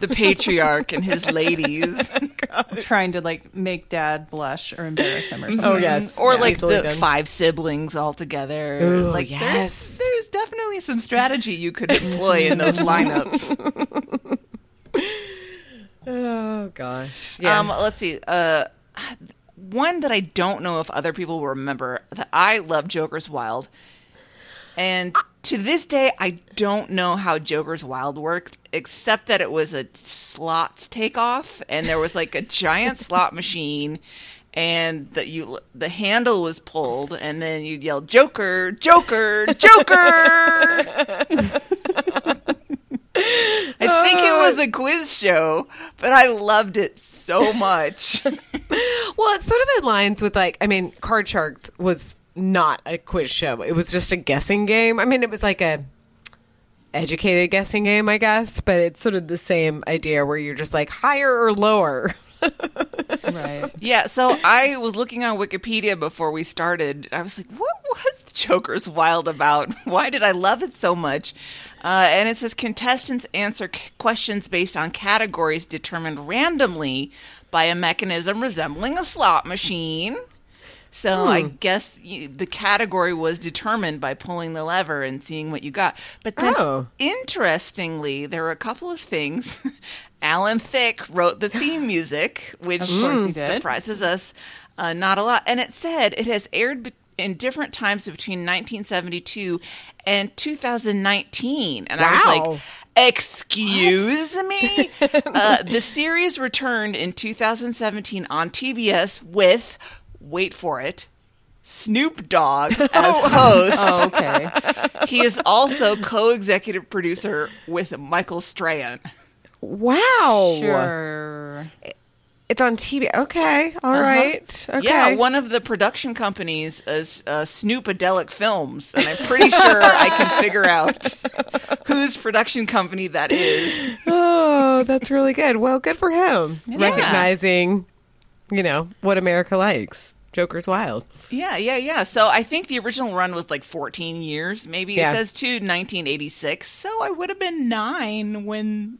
The patriarch and his ladies. Trying to like make dad blush or embarrass him or something. oh yes or Yeah, like the done. five siblings all together. Ooh, like yes. there's there's definitely some strategy you could employ in those lineups. oh gosh yeah Um, let's see. Uh, one that I don't know if other people will remember that I love Joker's Wild. And to this day, I don't know how Joker's Wild worked, except that it was a slots takeoff, and there was like a giant slot machine, and that you the handle was pulled, and then you'd yell Joker, Joker, Joker. I think it was a quiz show, but I loved it so much. Well, it sort of aligns with like I mean, Card Sharks was not a quiz show. It was just a guessing game. I mean, it was like a educated guessing game, I guess, but it's sort of the same idea where you're just like higher or lower. Right. Yeah, so I was looking on Wikipedia before we started. I was like, what was the Joker's Wild about? Why did I love it so much? Uh, and it says contestants answer c- questions based on categories determined randomly by a mechanism resembling a slot machine. So I guess you, the category was determined by pulling the lever and seeing what you got. But then, Oh. interestingly, there were a couple of things. Alan Thicke wrote the theme music, which Of course he did. surprises us uh, not a lot. And it said it has aired be- in different times between 1972 and 2019. And I was like, Excuse me? uh, the series returned in 2017 on TBS with, wait for it, Snoop Dogg as host. Oh, okay. He is also co executive producer with Michael Strahan. Wow. Sure. It's on TV. Okay. all right. Okay. Yeah, one of the production companies is uh, Snoopadelic Films, and I'm pretty sure I can figure out whose production company that is. Oh, that's really good. Well, good for him. Recognizing, you know, what America likes. Joker's Wild. Yeah, yeah, yeah. So I think the original run was like 14 years. Maybe Yeah. it says to 1986. So I would have been nine when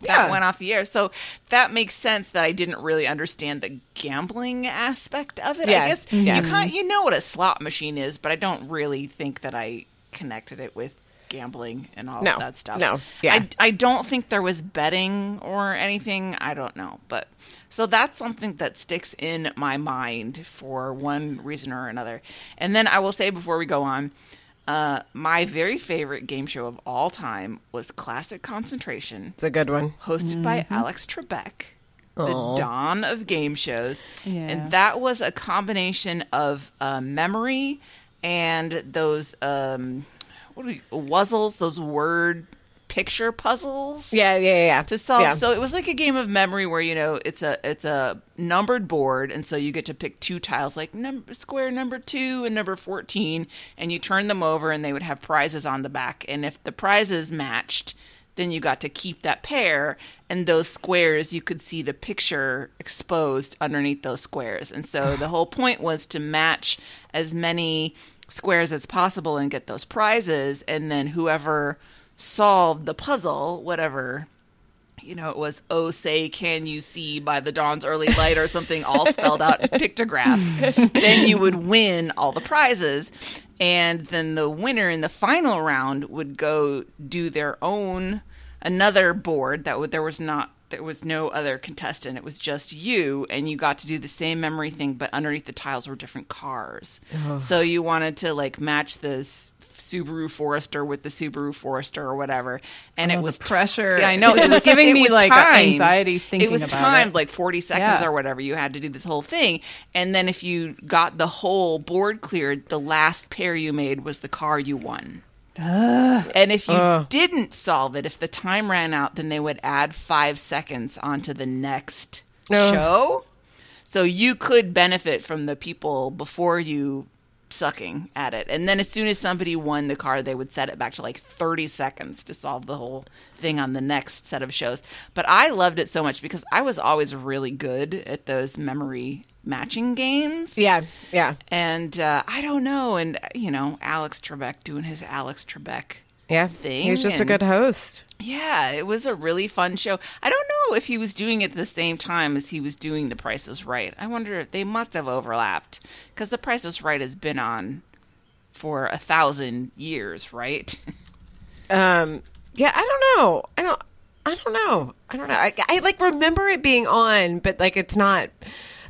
that Yeah. went off the air. So that makes sense that I didn't really understand the gambling aspect of it. Yeah. I guess Yeah. you kind you know what a slot machine is, but I don't really think that I connected it with gambling and all No. of that stuff. No. Yeah. I, I don't think there was betting or anything. I don't know. But so that's something that sticks in my mind for one reason or another. And then I will say before we go on, uh, my very favorite game show of all time was Classic Concentration, It's a good one. hosted by Alex Trebek. The dawn of game shows. Yeah. And that was a combination of uh, memory and those um, what are we, wuzzles, those word picture puzzles Yeah, yeah, yeah. to solve. Yeah. So it was like a game of memory where you know it's a it's a numbered board, and so you get to pick two tiles, like number square number two and number fourteen, and you turn them over, and they would have prizes on the back. And if the prizes matched, then you got to keep that pair, and those squares you could see the picture exposed underneath those squares. And so the whole point was to match as many squares as possible and get those prizes, and then whoever solved the puzzle, whatever you know, it was, oh, say, can you see by the dawn's early light or something all spelled out in pictographs, then you would win all the prizes. And then the winner in the final round would go do their own, another board that would, there was not, there was no other contestant. It was just you, and you got to do the same memory thing, but underneath the tiles were different cars. So you wanted to like match this Subaru Forester with the Subaru Forester or whatever. And Oh, it was pressure. yeah, I know. It was giving it me, was like, timed. anxiety thinking It was timed it. like 40 seconds Yeah. or whatever. You had to do this whole thing. And then if you got the whole board cleared, the last pair you made was the car you won. And if you Ugh. didn't solve it, if the time ran out, then they would add five seconds onto the next Ugh. show. So you could benefit from the people before you sucking at it. And then as soon as somebody won the card, they would set it back to like 30 seconds to solve the whole thing on the next set of shows. But I loved it so much because I was always really good at those memory matching games. yeah, yeah, And uh, I don't know. And, you know, Alex Trebek doing his Alex Trebek yeah. thing. He's just a good host. yeah, it was a really fun show. I don't know if he was doing it at the same time as he was doing The Price is Right. I wonder if they must have overlapped because The Price is Right has been on for a thousand years, right? Um, yeah, I don't know. I don't. I don't know. I don't know. I, I like remember it being on, but like it's not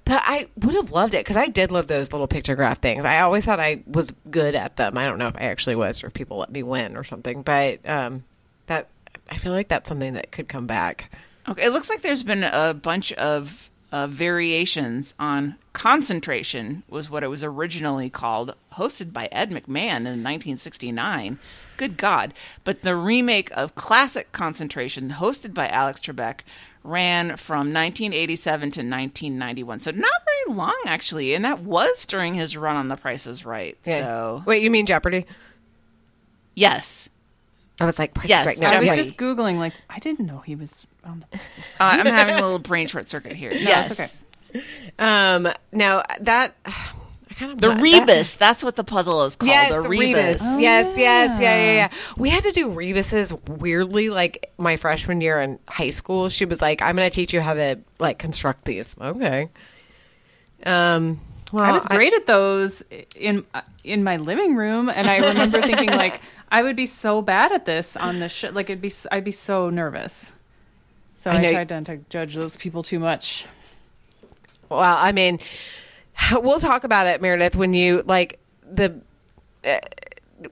But I would have loved it because I did love those little pictograph things. I always thought I was good at them. I don't know if I actually was or if people let me win or something, but um, that I feel like that's something that could come back. Okay, it looks like there's been a bunch of uh, variations on concentration was what it was originally called, hosted by Ed McMahon in 1969. Good God! But the remake of classic concentration, hosted by Alex Trebek, ran from 1987 to 1991. So not very long actually, and that was during his run on The Price is Right. So Wait, you mean Jeopardy? yes, I was like, Price is Yes, right. I was Jeopardy. just googling, like I didn't know he was on the Price is uh, I'm having a little brain short circuit here. yes, it's okay. Um, now that I kind of the rebus. That's what the puzzle is called. Yes, the the rebus. rebus. Oh, yes, yes, yeah, yeah, yeah. yeah. We had to do rebuses weirdly, like my freshman year in high school. She was like, "I'm going to teach you how to like construct these." Okay. Um. Well, I was great at those in in my living room, and I remember thinking like I would be so bad at this on the show. Like it'd be, I'd be so nervous. So I I, tried not to judge those people too much. Well, I mean, we'll talk about it, Meredith, when you like the uh,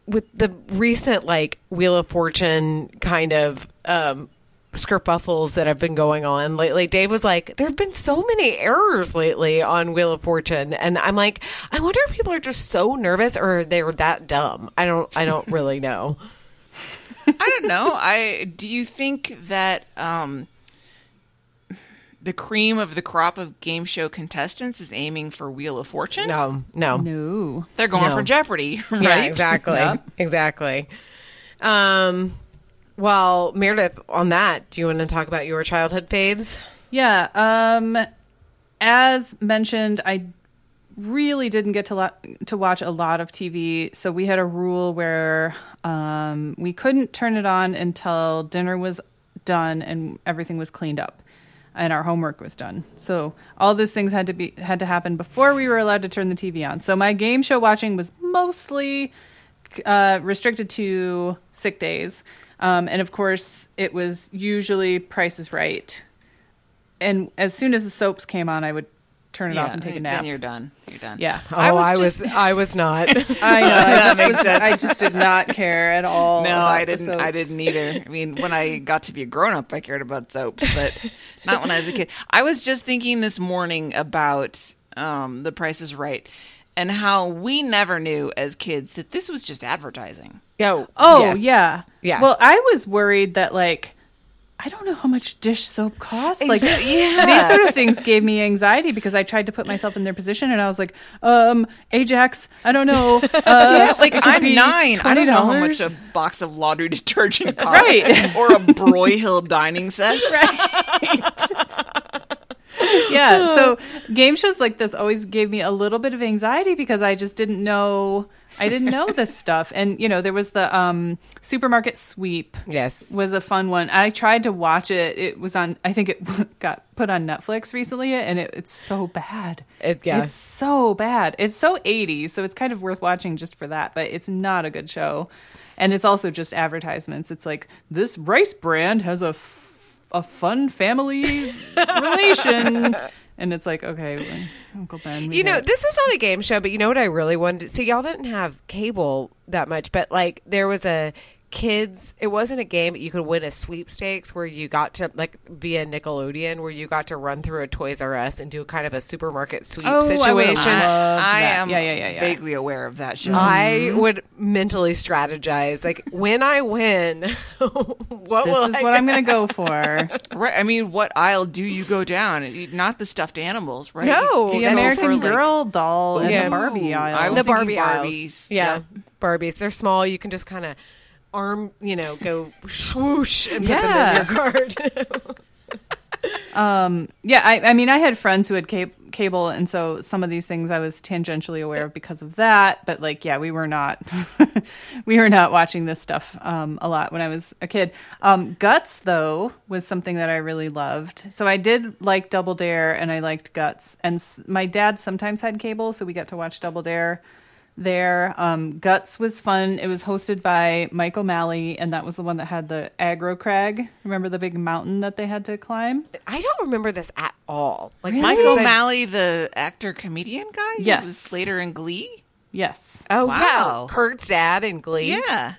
with the recent like Wheel of Fortune kind of um skerfuffles that have been going on lately. Dave was like, "There have been so many errors lately on Wheel of Fortune," and I'm like, "I wonder if people are just so nervous or they're that dumb." I don't. I don't really know. I don't know. I do you think that um, the cream of the crop of game show contestants is aiming for Wheel of Fortune? No, no, No. They're going No. for Jeopardy, right? Yeah, exactly. Yep. Exactly. Um, well, Meredith, on that, do you want to talk about your childhood faves? Yeah. Um, as mentioned, I really didn't get to lot, to watch a lot of TV, so we had a rule where um, we couldn't turn it on until dinner was done and everything was cleaned up and our homework was done. So all those things had to be had to happen before we were allowed to turn the TV on. So my game show watching was mostly uh, restricted to sick days, um, and of course it was usually Price is Right. And as soon as the soaps came on, I would turn it off and take a nap. Then you're done. You're done. yeah, Oh, I was, just- I was not. I know. I That just, makes was- sense. I just did not care at all. No, about I didn't. I soaps. didn't either. I mean, when I got to be a grown up, I cared about soaps, but not when I was a kid. I was just thinking this morning about um, The Price is Right and how we never knew as kids that this was just advertising. Yo, Oh yes. yeah, Yeah. Well, I was worried that like. I don't know how much dish soap costs. Like Exa- yeah. these sort of things gave me anxiety because I tried to put myself in their position and I was like, um, Ajax, I don't know. Uh, Yeah, like I'm nine. I don't know how much a box of laundry detergent costs, Right. or a Broyhill dining set. Right. yeah. So game shows like this always gave me a little bit of anxiety because I just didn't know I didn't know this stuff. And you know, there was the um supermarket sweep. Yes. Was a fun one. I tried to watch it. It was on I think it got put on Netflix recently and it, it's so bad. It- yeah. It's so bad. It's so 80s, so it's kind of worth watching just for that, but it's not a good show. And it's also just advertisements. It's like this rice brand has a f- a fun family relation. And it's like, okay, Uncle Ben. You know, this is not a game show, but you know what I really wanted to see? Y'all didn't have cable that much, but like there was a kids it wasn't a game you could win a sweepstakes where you got to like be a nickelodeon where you got to run through a toys r us and do kind of a supermarket sweep Oh, I would've situation loved I that. am Yeah, yeah, yeah, yeah. vaguely aware of that show. I mm-hmm. would mentally strategize like when I win, what This will is I what get? I'm going to go for. Right. I mean, what aisle do you go down? Not the stuffed animals, right? No, The American for, like- Girl doll and Yeah. the Barbie Ooh, aisle. The thinking Barbie aisles. Barbies. Yeah, Yep. Barbies. They're small. You can just kind of arm, you know, go swoosh and Yeah. put them in your cart. Um, yeah, I, I mean, I had friends who had ca- cable, and so some of these things I was tangentially aware of because of that. But like, yeah, we were not, we were not watching this stuff um, a lot when I was a kid. Um, Guts, though, was something that I really loved. So I did like Double Dare, and I liked Guts. And s- my dad sometimes had cable, so we got to watch Double Dare there. Um, Guts was fun. It was hosted by Mike O'Malley, and that was the one that had the aggro crag. Remember the big mountain that they had to climb? I don't remember this at all. Like Mike because I- O'Malley, the actor comedian guy. Yes. was later in Glee. Yes. Oh Wow. yeah, Kurt's dad in Glee. Yeah,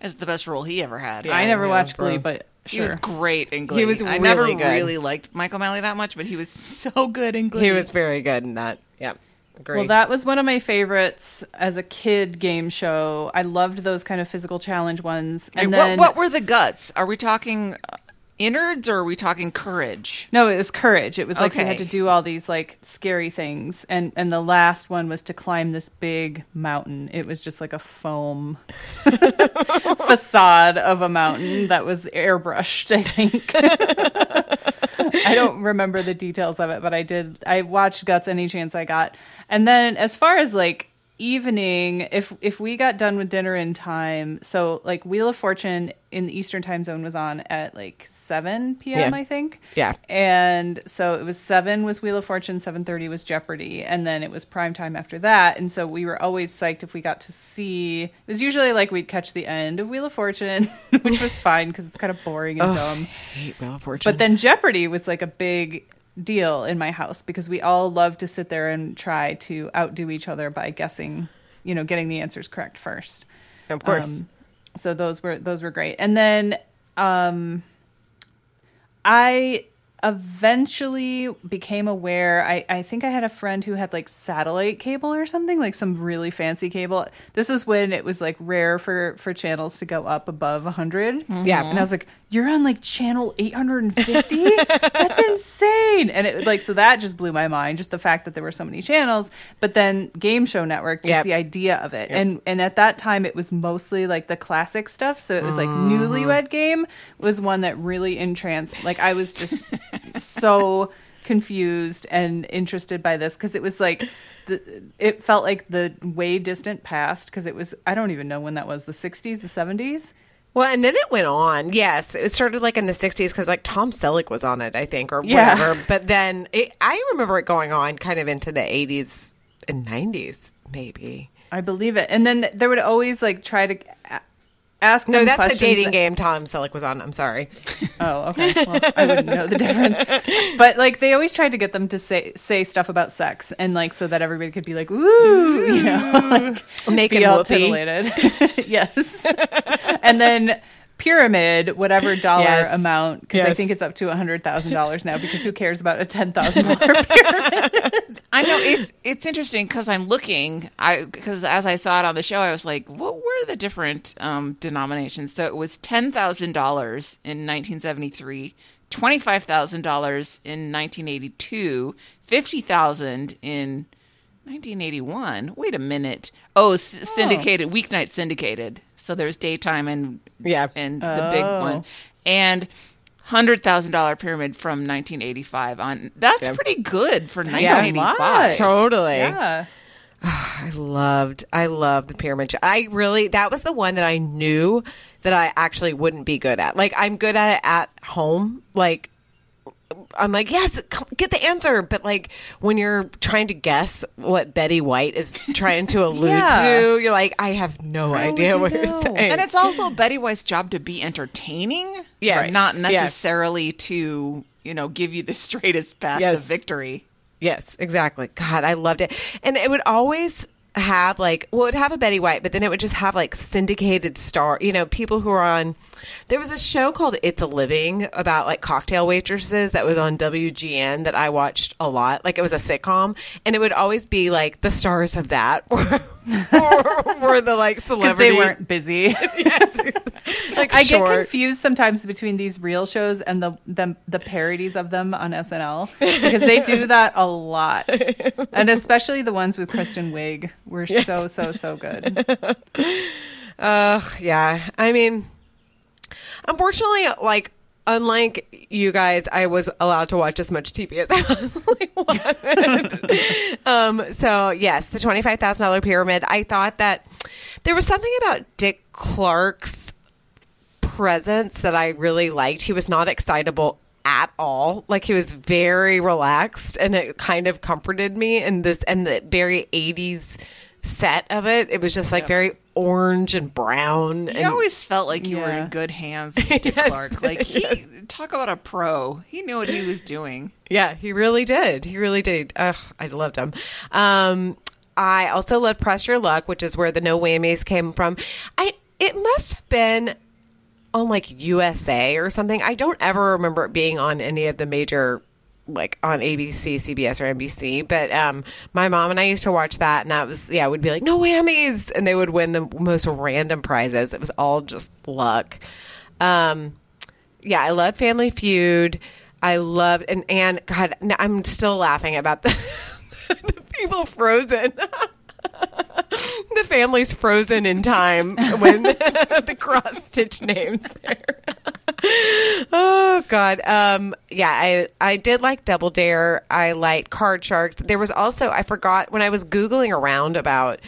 as the best role he ever had. I never know, watched bro. Glee, but He was great in Glee. He was really I never really good. really liked Mike O'Malley that much, but he was so good in Glee. He was very good in that. Yeah, agree. Well, that was one of my favorites as a kid game show. I loved those kind of physical challenge ones. And And then what, what were the guts? Are we talking uh, innards or are we talking courage? No, it was courage. It was like we had to do all these like scary things, and and the last one was to climb this big mountain. It was just like a foam facade of a mountain that was airbrushed. I think. I don't remember the details of it, but I did. I watched Guts any chance I got, and then as far as like evening, if if we got done with dinner in time, so like Wheel of Fortune in the Eastern Time Zone was on at like seven p.m. Yeah. I think. Yeah. And so it was seven was Wheel of Fortune, seven thirty was Jeopardy, and then it was prime time after that. And so we were always psyched if we got to see. It was usually like we'd catch the end of Wheel of Fortune, which was fine because it's kind of boring and dumb. hate Wheel of Fortune. But then Jeopardy was like a big deal in my house because we all love to sit there and try to outdo each other by guessing, you know, getting the answers correct first. of course, Um, so those were those were great. And then um I eventually became aware I, I think I had a friend who had like satellite cable or something, like some really fancy cable. This is when it was like rare for for channels to go up above 100. Yeah. And I mm-hmm. was like, "You're on like channel 850? That's insane." And it like so that just blew my mind, just the fact that there were so many channels, but then Game Show Network, just Yep. the idea of it. And and at that time it was mostly like the classic stuff, so it was like mm-hmm. Newlywed Game was one that really entranced. Like I was just so confused and interested by this because it was like the, it felt like the way distant past because it was I don't even know when that was the 60s the 70s well, and then it went on. Yes, it started like in the '60s because like Tom Selleck was on it, I think, or Yeah. whatever. But then it, I remember it going on kind of into the '80s and '90s, maybe. I believe it and then there would always like try to ask No, that's a dating that- game. Tom Selleck was on. I'm sorry. Oh, okay. Well, I wouldn't know the difference. But like they always tried to get them to say say stuff about sex and like so that everybody could be like, "Ooh," you know, like Making be all titillated. yes. and then pyramid, whatever dollar Yes. amount, because I think it's up to a hundred thousand dollars now. Because who cares about a ten thousand dollar pyramid? I know it's it's interesting because I'm looking. I because as I saw it on the show, I was like, what were the different um, denominations? So it was ten thousand dollars in 1973, twenty five thousand dollars in 1982, fifty thousand in 1981. Wait a minute. Oh, s- syndicated weeknight syndicated. So there's daytime and Yeah. and the big Oh. one, and hundred thousand dollar pyramid from 1985 on. That's Yeah. pretty good for a 1985. lot. Totally. yeah. I loved, I loved the pyramid. I really, that was the one that I knew that I actually wouldn't be good at. Like, I'm good at it at home. Like, I'm like, yes, come, get the answer. But like, when you're trying to guess what Betty White is trying to allude Yeah. to, you're like, I have no How idea you what you're saying. And it's also Betty White's job to be entertaining, Yes. not Yes. necessarily to you know give you the straightest path Yes. to victory. Yes, exactly. God, I loved it. And it would always have like well it would have a Betty White, but then it would just have like syndicated star you know, people who are on there was a show called It's a Living about like cocktail waitresses that was on WGN that I watched a lot. Like it was a sitcom and it would always be like the stars of that were, the like celebrity they weren't busy. like I short. get confused sometimes between these real shows and the the, the parodies of them on SNL because they do that a lot, and especially the ones with Kristen Wiig were so so so good. Ugh, yeah. I mean, unfortunately, like, unlike you guys, I was allowed to watch as much TV as I possibly wanted. um, so, yes, the $25,000 pyramid. I thought that there was something about Dick Clark's presence that I really liked. He was not excitable at all. Like he was very relaxed and it kind of comforted me in this and the very 80s set of it. It was just like very orange and brown. He and always felt like you were in good hands with Dick Yes, Clark. Like he yes. talk about a pro. He knew what he was doing. Yeah, he really did. He really did. Ugh, I loved him. Um, I also loved Press Your Luck, which is where the no whammies came from. I it must have been on like USA or something. I don't ever remember it being on any of the major like on ABC, CBS, or NBC. But um, my mom and I used to watch that, and that was yeah, we'd be like no whammies, and they would win the most random prizes. It was all just luck. Um, yeah, I loved Family Feud. I loved and and God, I'm still laughing about the, the people frozen. the family's frozen in time when the cross stitch names there. Oh God. Um yeah, I I did like Double Dare. I liked Card Sharks. There was also I forgot when I was Googling around about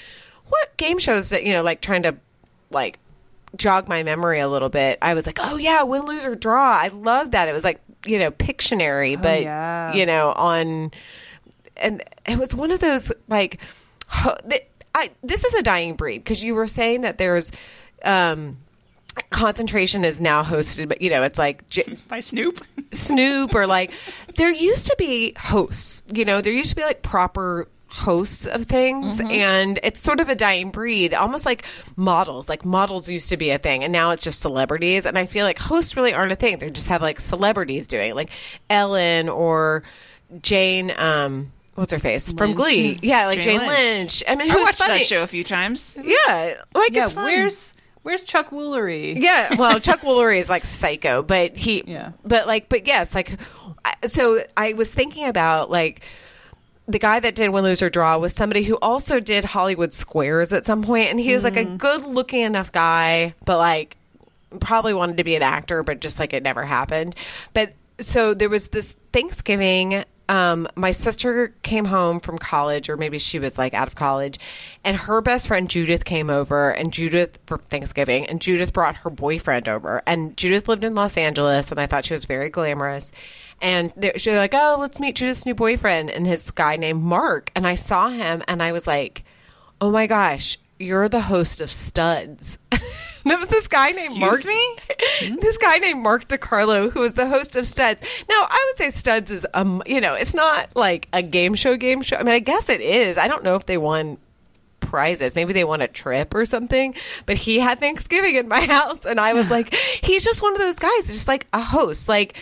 what game shows that, you know, like trying to like jog my memory a little bit. I was like, oh yeah, win, lose or draw. I love that. It was like you know Pictionary, but yeah. you know on, and it was one of those like, ho- th- I this is a dying breed because you were saying that there's. um concentration is now hosted but you know it's like J- By Snoop. Snoop or like there used to be hosts, you know, there used to be like proper hosts of things and it's sort of a dying breed, almost like models. Like models used to be a thing and now it's just celebrities and I feel like hosts really aren't a thing. They just have like celebrities doing it, like Ellen or Jane um what's her face from Glee. Yeah, like Jane Jane, Lynch. Lynch. I mean, I who's watched funny. that show a few times. Yeah, like Yeah, it's fun. where's where's Chuck Woolery? Yeah, well, Chuck Woolery is like psycho, but he, Yeah. but like, but yes, like, I- so I was thinking about like the guy that did Win, Lose or Draw was somebody who also did Hollywood Squares at some point, and he was like a mm-hmm. good looking enough guy, but like probably wanted to be an actor, but just like it never happened. But so there was this Thanksgiving. Um, my sister came home from college, or maybe she was like out of college, and her best friend Judith came over, and Judith for Thanksgiving, and Judith brought her boyfriend over, and Judith lived in Los Angeles, and I thought she was very glamorous. And they- she was like, "Oh, let's meet Judith's new boyfriend," and his guy named Mark, and I saw him, and I was like, "Oh my gosh, you're the host of Studs." There was this guy named Excuse Mark. me? this guy named Mark DeCarlo, who was the host of Studs. Now, I would say Studs is um, you know, it's not like a game show. Game show. I mean, I guess it is. I don't know if they won prizes. Maybe they won a trip or something. But he had Thanksgiving in my house, and I was like, he's just one of those guys, just like a host, like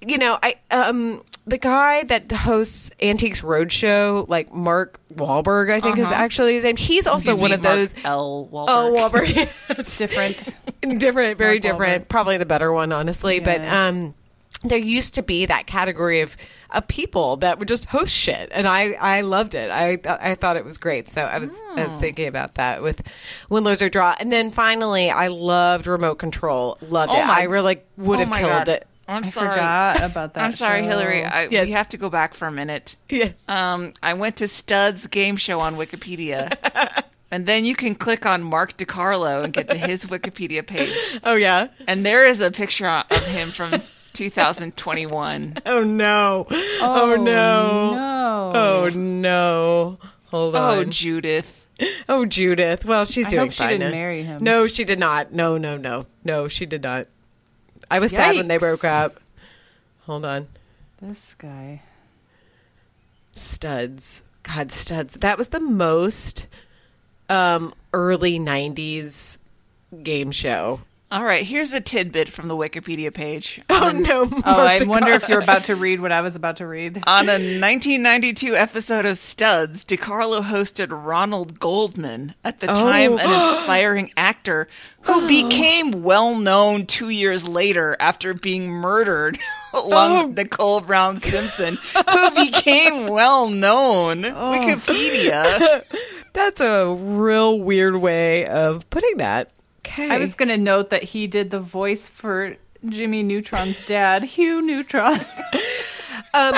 you know, I um the guy that hosts Antiques Roadshow, like Mark Wahlberg, I think is actually his name. He's also Excuse one me, of those. L. Wahlberg. Oh, Wahlberg. Yes. Different. different, very Mark different. Wahlberg. Probably the better one, honestly. But um, there used to be that category of of people that would just host shit, and I I loved it. I I thought it was great. So I was I was thinking about that with win, lose or draw, and then finally I loved remote control. Loved Oh it. my- I really would Oh have killed God. it. I'm I sorry. forgot about that. I'm sorry, show. Hillary. I, Yes. We have to go back for a minute. Yeah. Um, I went to Stud's game show on Wikipedia. and then you can click on Mark DeCarlo and get to his Wikipedia page. Oh yeah. And there is a picture of him from 2021. Oh no. Oh, no. No. Oh no. Hold Oh, on. Oh, Judith. Oh, Judith. Well, she's I doing hope she fine. didn't now. marry him. No, she did not. No, no, no, no, she did not. I was sad when they broke up. Hold on, This guy. studs. God, studs. That was the most um, early '90s game show. All right, here's a tidbit from the Wikipedia page. Oh no! Oh, I wonder if you're about to read what I was about to read. On a 1992 episode of Studs, DeCarlo hosted Ronald Goldman, at the time Oh. an inspiring actor who became well known two years later after being murdered along Oh. with Nicole Brown Simpson, who became well known. Oh. Wikipedia. That's a real weird way of putting that. Okay. I was going to note that he did the voice for Jimmy Neutron's dad, Hugh Neutron. Um,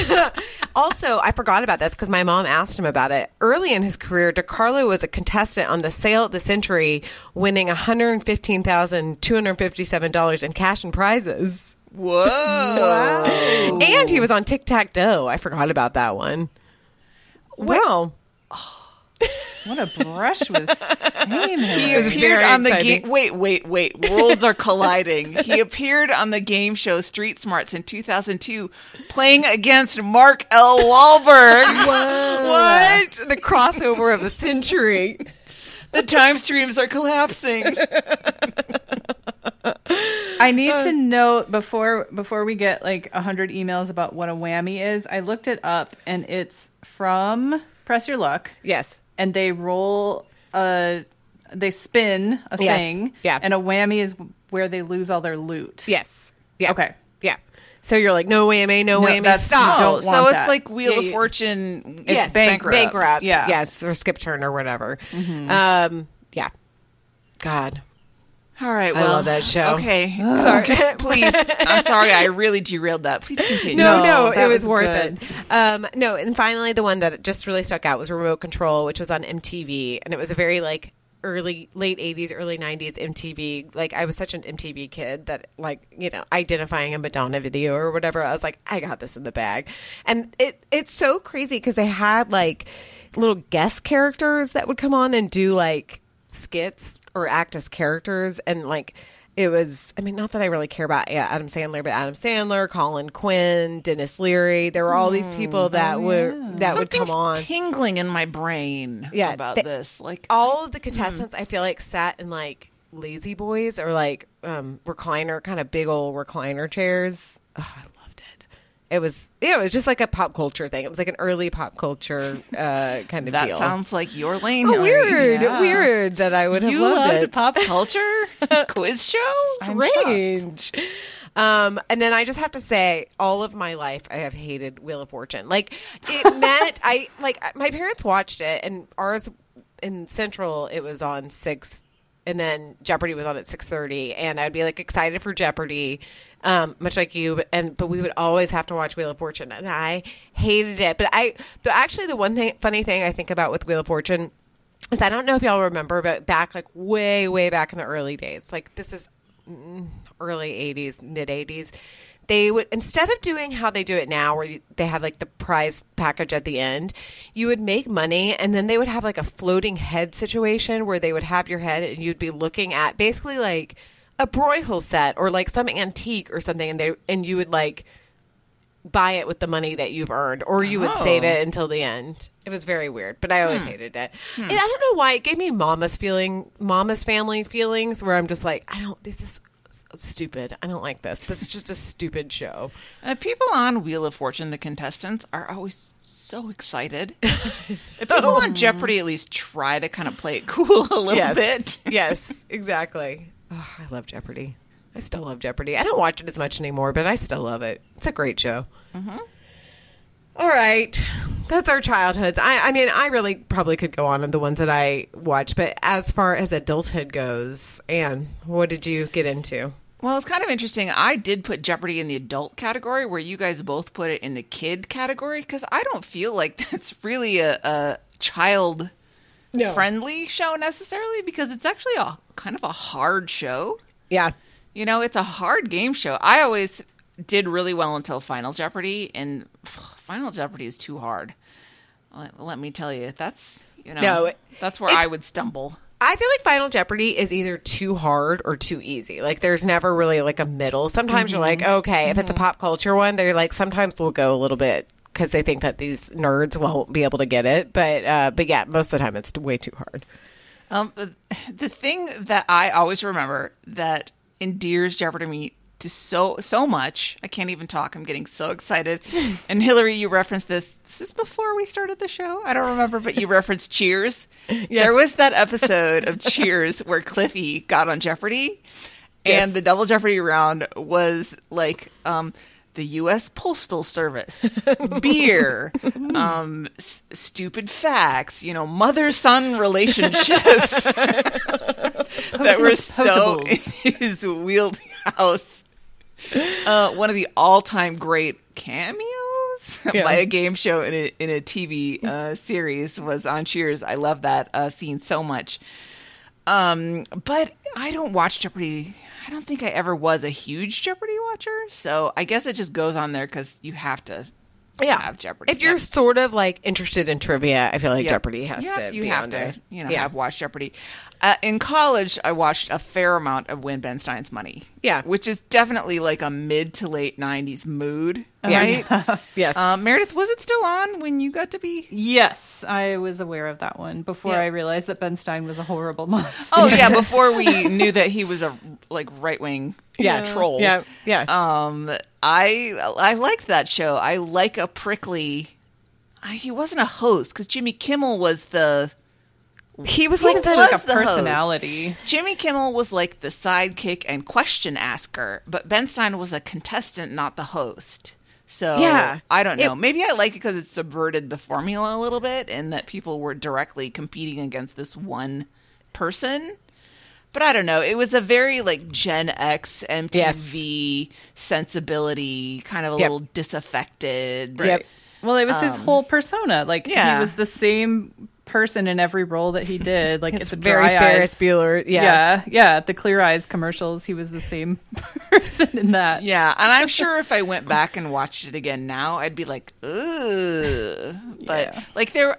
also, I forgot about this because my mom asked him about it. Early in his career, DeCarlo was a contestant on the Sale of the Century, winning $115,257 in cash and prizes. Whoa. And he was on Tic Tac Doe. I forgot about that one. Well, What a brush with fame. He appeared on the exciting. game. Wait, wait, wait. Worlds are colliding. he appeared on the game show Street Smarts in 2002, playing against Mark L. Walberg. What? The crossover of the century. the time streams are collapsing. I need to note before before we get like a hundred emails about what a whammy is. I looked it up, and it's from Press Your Luck, Yes. And they roll a they spin a Yes. thing, Yeah. and a whammy is where they lose all their loot. Yes. Yeah. Okay. Yeah. So you're like, no whammy, no, No, whammy, that's- stop. don't so it's that. like Wheel Yeah, of you- Fortune. yes, bankrupt. bankrupt. Yeah. Yes, or skip turn or whatever. Um, yeah. God. All right, I well, love that show. Okay, Sorry. please. I'm sorry, I really derailed that. Please continue. No, No, no, it was, was worth good. it. Um, no, and finally, the one that just really stuck out was Remote Control, which was on MTV, and it was a very like early, late '80s, early '90s MTV. Like I was such an MTV kid that, like, you know, identifying a Madonna video or whatever, I was like, I got this in the bag, and it it's so crazy because they had like little guest characters that would come on and do like skits or act as characters, and like it was i mean not that i really care about adam sandler but adam sandler colin quinn dennis leary there were all these people that were that would come on. tingling in my brain Yeah, about they- this. Like, all of the contestants i feel like sat in like lazy boys or like um recliner kind of big old recliner chairs. Oh, i loved it was yeah it was just like a pop culture thing it was like an early pop culture uh kind of that deal sounds like your lane. Oh, weird Yeah. weird that i would have You loved loved it pop culture quiz show. Strange. Um, and then I just have to say, all of my life, I have hated Wheel of Fortune. Like it meant I like my parents watched it, and ours in Central it was on six, and then Jeopardy was on at six thirty, and I'd be like excited for Jeopardy. Um, much like you, and but we would always have to watch Wheel of Fortune, and I hated it. But I, actually, the one thing, funny thing I think about with Wheel of Fortune is I don't know if y'all remember, but back like way, way back in the early days, like this is mm, early 80s, mid 80s, they would, instead of doing how they do it now, where you, they had like the prize package at the end, you would make money and then they would have like a floating head situation where they would have your head and you'd be looking at basically like a Broyhill set or like some antique or something and they, and you would like, buy it with the money that you've earned, or you would save Oh. it until the end. It was very weird, but I always hated it. And I don't know why it gave me mama's feeling, mama's family feelings, where I'm just like, I don't. This is stupid. I don't like this. This is just a stupid show. Uh, people on Wheel of Fortune, the contestants, are always so excited. if people on Jeopardy at least try to kind of play it cool a little yes, bit. yes, exactly. Oh, I love Jeopardy. I still love Jeopardy. I don't watch it as much anymore, but I still love it. It's a great show. Mm-hmm. All right. That's our childhoods. I, I mean, I really probably could go on in the ones that I watched, but as far as adulthood goes, Anne, what did you get into? Well, it's kind of interesting. I did put Jeopardy in the adult category, where you guys both put it in the kid category, because I don't feel like that's really a, a child No. friendly show necessarily, because it's actually a kind of a hard show. Yeah. You know, it's a hard game show. I always did really well until Final Jeopardy, and Final Jeopardy is too hard. Let, let me tell you, that's you know, No, it- that's where I would stumble. I feel like Final Jeopardy is either too hard or too easy. Like there's never really like a middle. Sometimes you're like, mm-hmm. okay, if it's a mm-hmm. pop culture one, they're like sometimes we'll go a little bit because they think that these nerds won't be able to get it. But uh, but yeah, most of the time it's way too hard. Um, the thing that I always remember that endears Jeopardy to me to so so much, I can't even talk. I'm getting so excited. And Hillary, you referenced this. This is before we started the show. I don't remember, but you referenced Cheers. There was that episode of Cheers where Cliffy got on Jeopardy, and Yes. the double Jeopardy round was like. Um, the U.S. Postal Service, beer, um, s- stupid facts, you know, mother-son relationships that were so in his wheelhouse. Uh, one of the all-time great cameos Yeah. by a game show in a in a TV uh, series was on Cheers. I love that uh, scene so much. Um, but I don't watch Jeopardy. I don't think I ever was a huge Jeopardy watcher, so I guess it just goes on there because you have to Yeah. have Jeopardy. If you're sort of like interested in trivia, I feel like Yep. Jeopardy has have, to you be have on to there. you know yeah. have watched Jeopardy. Uh, in college, I watched a fair amount of Win Ben Stein's Money. Yeah. which is definitely like a mid to late '90s mood, Yeah. right? yes. Um, Meredith, was it still on when you got to be? Yes, I was aware of that one before Yeah. I realized that Ben Stein was a horrible monster. Oh yeah, before we knew that he was a like right wing yeah. troll. Yeah. Yeah. Um, I I liked that show. I like a prickly. I- He wasn't a host because Jimmy Kimmel was the he was like was the the like a host? personality. Jimmy Kimmel was like the sidekick and question asker, but Ben Stein was a contestant, not the host. So Yeah. I don't know. It- Maybe I like it because it subverted the formula a little bit, and that people were directly competing against this one person. But I don't know. It was a very like Gen X MTV sensibility, kind of a Yep. little disaffected. Yep. Well, it was his um, whole persona. Like yeah. he was the same person in every role that he did. Like It's at the very Dry Ferris Eyes- Bueller. Yeah. yeah, yeah. The Clear Eyes commercials, he was the same person in that. Yeah, and I'm sure if I went back and watched it again now, I'd be like, ugh. But Yeah. like there,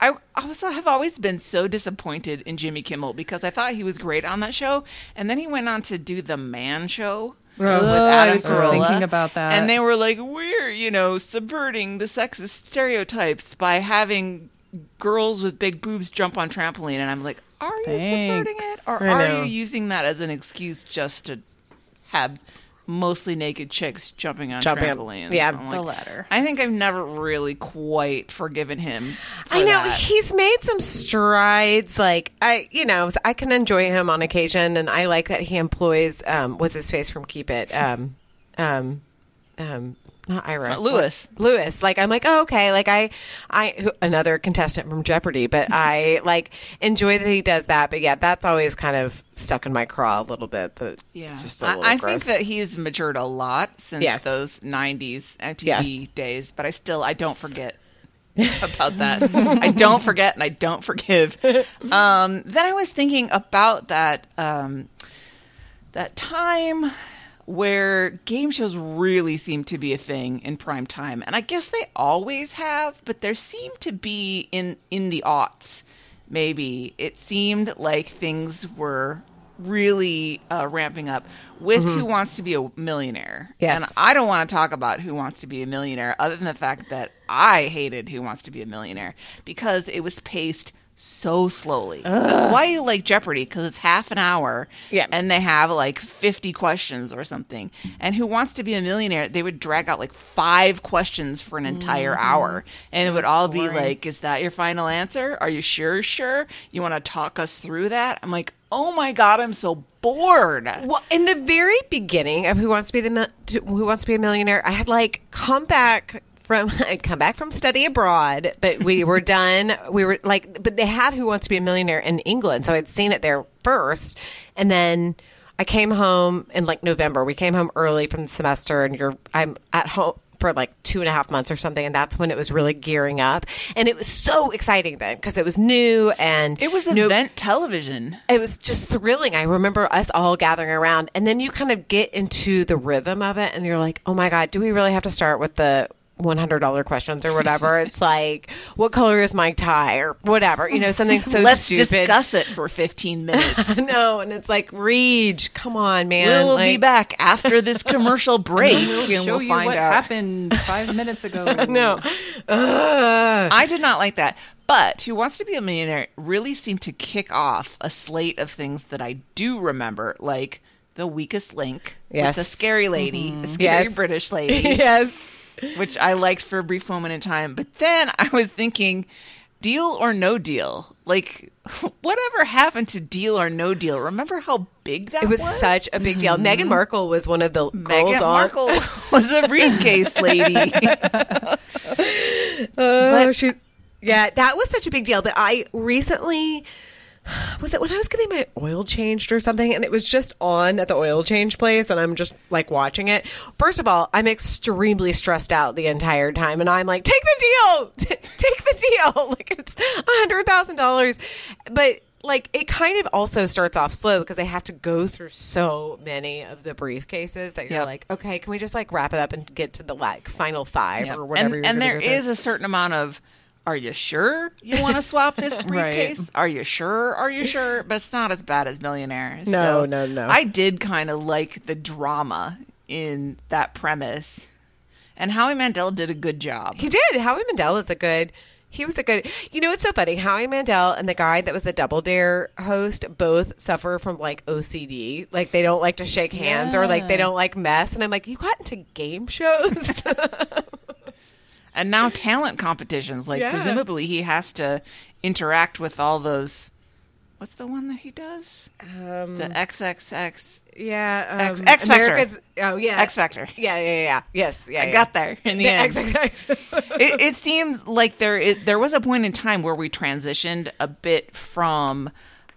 I also have always been so disappointed in Jimmy Kimmel because I thought he was great on that show, and then he went on to do the Man Show. with Ugh, I Adam was just Carolla, thinking about that. and they were like, "We're you know subverting the sexist stereotypes by having girls with big boobs jump on trampoline," and I'm like, "Are you subverting it, or are you using that as an excuse just to have mostly naked chicks jumping on Jumping trampolines?" yeah, I'm the like, latter. I think I've never really quite forgiven him. for I know that. he's made some strides. Like I, you know, I can enjoy him on occasion, and I like that he employs um, what's his face from Keep It, um, um, um, not Ira, Lewis. What- Lewis. Like I'm like, oh, okay. Like I, I who- another contestant from Jeopardy, but I like enjoy that he does that. But yeah, that's always kind of stuck in my craw a little bit. That Yeah, just a I, little I think gross. that he's matured a lot since Yes. those '90s MTV Yeah. days, but I still I don't forget about that. I don't forget and I don't forgive. Um, then I was thinking about that um, that time where game shows really seem to be a thing in prime time, and I guess they always have, but there seemed to be in in the aughts. Maybe it seemed like things were really uh, ramping up with Who Wants to Be a Millionaire. Mm-hmm. Yes. And I don't want to talk about Who Wants to Be a Millionaire other than the fact that I hated Who Wants to Be a Millionaire because it was paced so slowly. That's why you like Jeopardy because it's half an hour Yeah. and they have like 50 questions or something. And Who Wants to Be a Millionaire, they would drag out like five questions for an entire mm-hmm. hour. And it would all be like, Is that your final answer? Are you sure? Sure? You want to talk us through that? I'm like, Oh my God, I'm so bored. Well, in the very beginning of Who Wants to Be the to- Who Wants to Be a Millionaire, I had like come back from I'd come back from study abroad, but we were done. We were like, but they had Who Wants to Be a Millionaire in England, so I'd seen it there first, and then I came home in like November. We came home early from the semester, and you're I'm at home for like two and a half months or something, and that's when it was really gearing up, and it was so exciting then because it was new and It was no- event television. it was just thrilling. I remember us all gathering around, and then you kind of get into the rhythm of it, and you're like, "Oh my god, do we really have to start with the one hundred dollar questions or whatever?" it's like, "What color is my tie?" or whatever, you know, something so Let's stupid. discuss it for 15 minutes. no, and it's like, Reed, come on, man. we'll be back after this commercial break We'll and show we'll you find what out. happened five minutes ago. No, Ugh. I did not like that. But Who Wants to Be a Millionaire really seemed to kick off a slate of things that I do remember, like The Weakest Link Yes. with a scary lady, a mm-hmm. scary Yes. British lady, yes. Which I liked for a brief moment in time. But then I was thinking, deal or no deal? Like, whatever happened to deal or no deal? Remember how big that It was was? such a big deal. Meghan mm-hmm. Markle was one of the girls Meghan on. Markle was a briefcase lady. Oh, she, yeah, that was such a big deal. But I recently was it when I was getting my oil changed or something, and it was just on at the oil change place, and I'm just like watching it. First of all, I'm extremely stressed out the entire time, and I'm like, take the deal, take the deal, like it's a hundred thousand dollars. But like it kind of also starts off slow because they have to go through so many of the briefcases that you're Yep. like, okay, can we just like wrap it up and get to the like final five Yeah. or whatever? And, and there is a certain amount of, are you sure you want to swap this briefcase? Are you sure? Are you sure? But it's not as bad as Millionaires. No, So no, no. I did kind of like the drama in that premise. And Howie Mandel did a good job. He did. Howie Mandel was a good. He was a good. You know, it's so funny. Howie Mandel and the guy that was the Double Dare host both suffer from like OCD. Like they don't like to shake hands or like they don't like mess. And I'm like, you got into game shows. And now talent competitions, like Yeah. presumably he has to interact with all those. What's the one that he does? um, The XXX yeah, X- um, X Factor. America's- Oh yeah, X Factor. Yeah, yeah, yeah, yeah. Yes, yeah. I yeah. got there in the, The end. XXX. it, it seems like there it, there was a point in time where we transitioned a bit from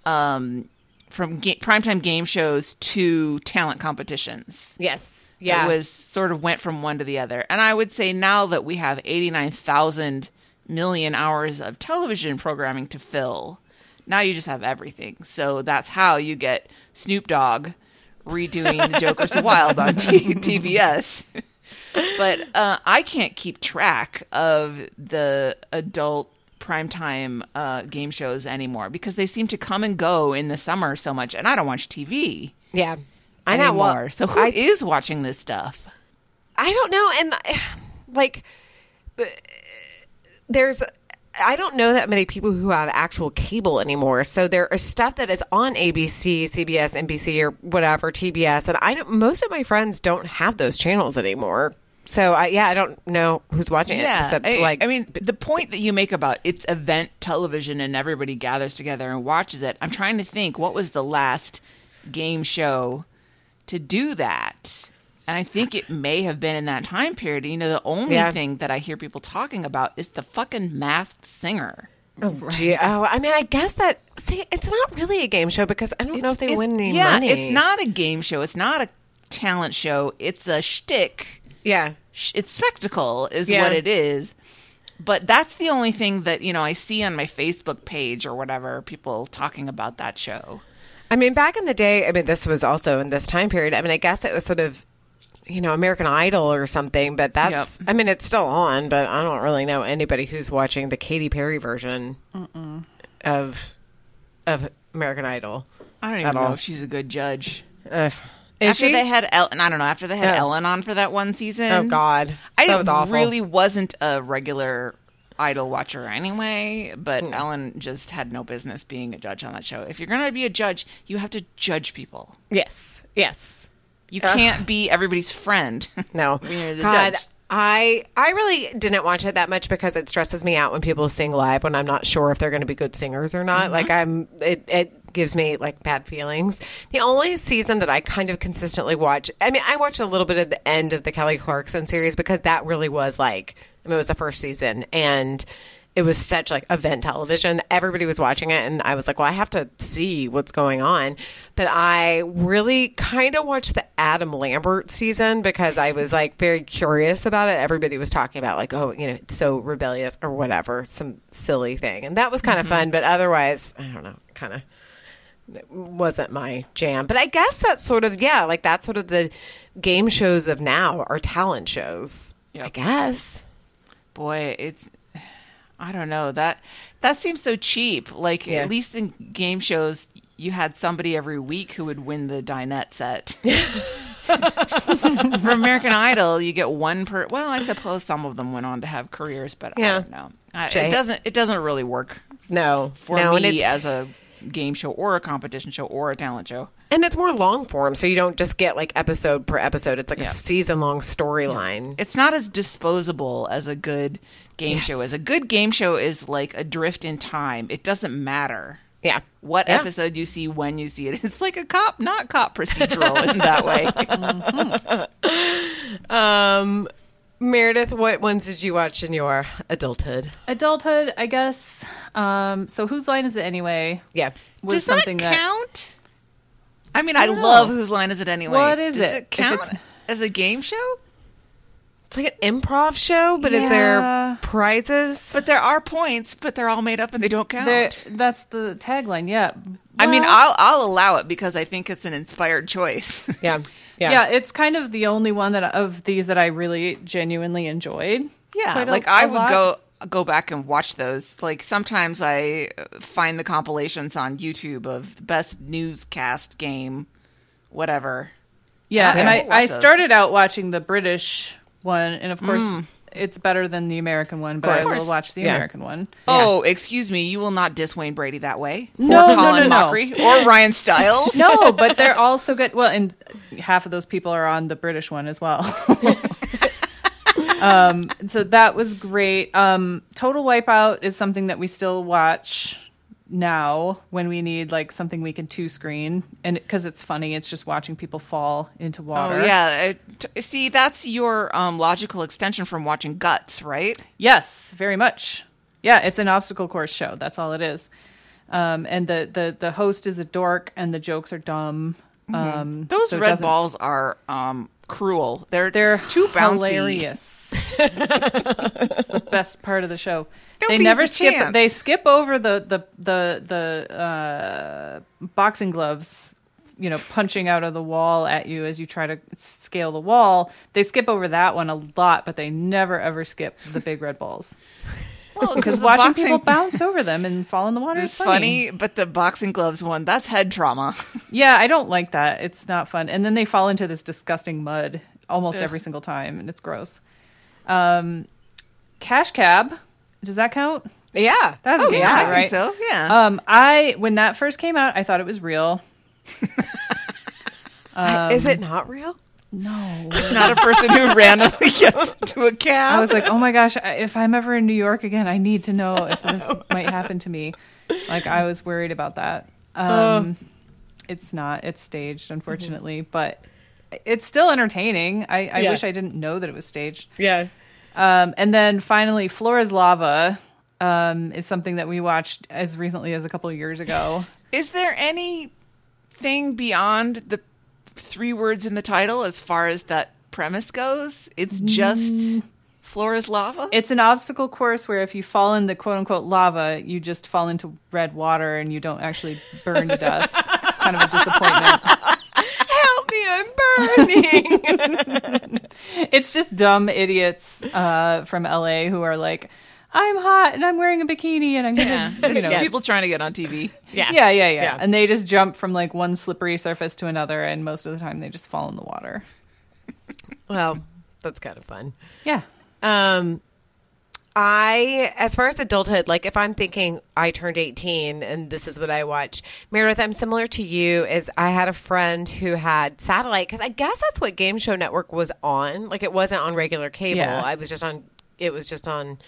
um, from ga- primetime game shows to talent competitions. yes. Yeah. It was sort of went from one to the other. And I would say now that we have 89,000 million hours of television programming to fill, now you just have everything. So that's how you get Snoop Dogg redoing The Joker's Wild on T- TBS. but uh, I can't keep track of the adult primetime uh, game shows anymore because they seem to come and go in the summer so much, and I don't watch TV yeah. I know. Well, so who is I, watching this stuff? I don't know, and like, there's. I don't know that many people who have actual cable anymore. So there is stuff that is on ABC, CBS, NBC, or whatever TBS, and I don't, most of my friends don't have those channels anymore. So I, yeah, I don't know who's watching it. Except I, like, I mean, the point that you make about it's event television and everybody gathers together and watches it. I'm trying to think what was the last game show to do that. And I think it may have been in that time period. You know, the only Yeah. thing that I hear people talking about is the fucking masked singer. oh, gee, oh, I mean, I guess that see, it's not really a game show because I don't know if they win any yeah, money. it's not a game show. It's not a talent show. It's a shtick. Yeah, it's spectacle is Yeah. what it is but that's the only thing that you know i see on my facebook page or whatever people talking about that show I mean, back in the day, I mean, this was also in this time period. I mean, I guess it was sort of, you know, American Idol or something, but that's, Yep. I mean, it's still on, but I don't really know anybody who's watching the Katy Perry version of of American Idol. i don't even know if she's a good judge Ugh. Is after she? they had ellen i don't know after they had Oh. ellen on for that one season oh, God. i that was awful. really wasn't a regular idol watcher anyway but Hmm. ellen just had no business being a judge on that show if you're gonna be a judge you have to judge people Yes. Yes. you Ugh. can't be everybody's friend No. When you're the God, judge. I I really didn't watch it that much because it stresses me out when people sing live when I'm not sure if they're going to be good singers or not. Like I'm it it gives me like bad feelings. The only season that I kind of consistently watch, I mean, I watched a little bit of the end of the Kelly Clarkson series because that really was like I mean, it was the first season and it was such like event television. Everybody was watching it, and I was like, "Well, I have to see what's going on." But I really kind of watched the Adam Lambert season because I was like very curious about it. Everybody was talking about like, "Oh, you know, it's so rebellious" or whatever, some silly thing, and that was kind of mm-hmm. fun. But otherwise, I don't know, kind of wasn't my jam. But I guess that's sort of yeah, like that's sort of the game shows of now are talent shows. I guess. boy it's i don't know that that seems so cheap like Yeah. at least in game shows you had somebody every week who would win the dinette set for american idol you get one per well i suppose some of them went on to have careers but Yeah. i don't know I, it doesn't it doesn't really work No, for no, me as a game show or a competition show or a talent show And it's more long form, so you don't just get like episode per episode. It's like Yeah. a season long storyline. it's not as disposable as a good game Yes. show is a good game show is like a drift in time it doesn't matter Yeah. what Yeah. episode you see when you see it. It's like a cop, not cop procedural in that way. Um, Meredith, what ones did you watch in your adulthood? Adulthood, I guess. Um, so whose line is it anyway? Yeah. Was Does something that that count? I mean, I, don't love know. whose line is it anyway? What is Does it? it count as a game show? It's like an improv show, but is there prizes? But there are points, but they're all made up and they don't count. There, that's the tagline. Yeah. I mean, I'll I'll allow it because I think it's an inspired choice. yeah. Yeah. Yeah. it's kind of the only one that of these that I really genuinely enjoyed. yeah, a- like I would lot. go go back and watch those. Like sometimes I find the compilations on YouTube of the best newscast game, whatever. Yeah, Okay. and I, I started out watching the British one, and of course, mm. It's better than the American one, but I will watch the Yeah. American one. Oh, excuse me, you will not diss Wayne Brady that way. No, or no, Colin no, no. Mochrie or Ryan Stiles. No, but they're all so good. Well, and half of those people are on the British one as well. um, so that was great. Um, Total Wipeout is something that we still watch now when we need like something we can two screen, and because it's funny, it's just watching people fall into water. Oh yeah, see that's your um, logical extension from watching Guts, right? Yes, very much. Yeah, it's an obstacle course show. That's all it is. Um, and the, the the host is a dork, and the jokes are dumb. Um, Those so red balls are um, cruel. They're They're too bouncy. hilarious. it's the best part of the show. Nobody they never skip. chance. They skip over the the the the uh, boxing gloves. You know, punching out of the wall at you as you try to scale the wall. They skip over that one a lot, but they never ever skip the big red balls Well, because watching boxing people bounce over them and fall in the water is is funny, but the boxing gloves one, that's head trauma. Yeah, I don't like that. It's not fun. And then they fall into this disgusting mud almost every single time, and it's gross. Um, Cash Cab, does that count? Yeah. That's oh, yeah. show, I think right? so, yeah. Um, I when that first came out, I thought it was real. Is it not real? No, it's not a person who randomly gets into a cab. I was like, oh my gosh, if I'm ever in New York again, I need to know if this might happen to me. Like I was worried about that. Um, It's not. It's staged, unfortunately, but it's still entertaining. I, I Yeah. wish I didn't know that it was staged. Yeah. Um, and then finally, Floor Is Lava um, is something that we watched as recently as a couple of years ago. Is there anything beyond the three words in the title as far as that premise goes? It's just Floor Is Lava? It's an obstacle course where if you fall in the quote unquote lava, you just fall into red water and you don't actually burn to death. It's kind of a disappointment. Help me, I'm burning. It's just dumb idiots uh, from LA who are like, I'm hot and I'm wearing a bikini and I'm gonna, it's you just know. people trying to get on TV. yeah. Yeah, yeah, yeah, Yeah. And they just jump from like one slippery surface to another, and most of the time they just fall in the water. Well, that's kind of fun. Yeah. Um, I, as far as adulthood, like if I'm thinking I turned 18 and this is what I watch, Meredith, I'm similar to you. Is I had a friend who had satellite because I guess that's what Game Show Network was on. Like it wasn't on regular cable. Yeah. I was just on. It was just on,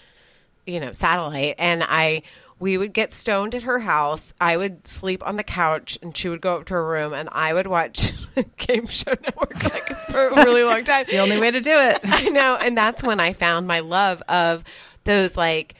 you know, satellite. And I, we would get stoned at her house. I would sleep on the couch, and she would go up to her room, and I would watch Game Show Network like for a really long time. It's the only way to do it. I know, and that's when I found my love of those like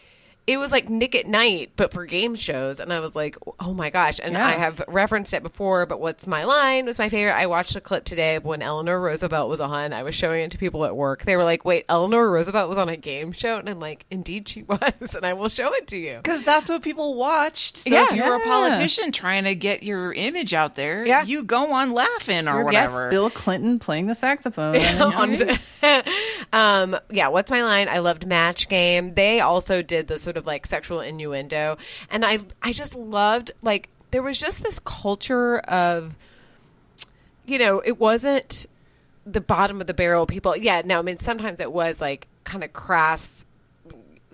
it was like Nick at Night, but for game shows, and I was like, oh my gosh! And Yeah. I have referenced it before, but what's my line was my favorite. I watched a clip today of when Eleanor Roosevelt was on. I was showing it to people at work. They were like, "Wait, Eleanor Roosevelt was on a game show?" And I'm like, "Indeed, she was," and I will show it to you. Because that's what people watched. So Yeah. if you're a politician trying to get your image out there, Yeah. you go on laughing or Yes. whatever. Bill Clinton playing the saxophone. on um, yeah, what's my line? I loved Match Game. They also did the sort of like sexual innuendo, and I I just loved like there was just this culture of, you know, it wasn't the bottom of the barrel people. Yeah, no, I mean sometimes it was like kind of crass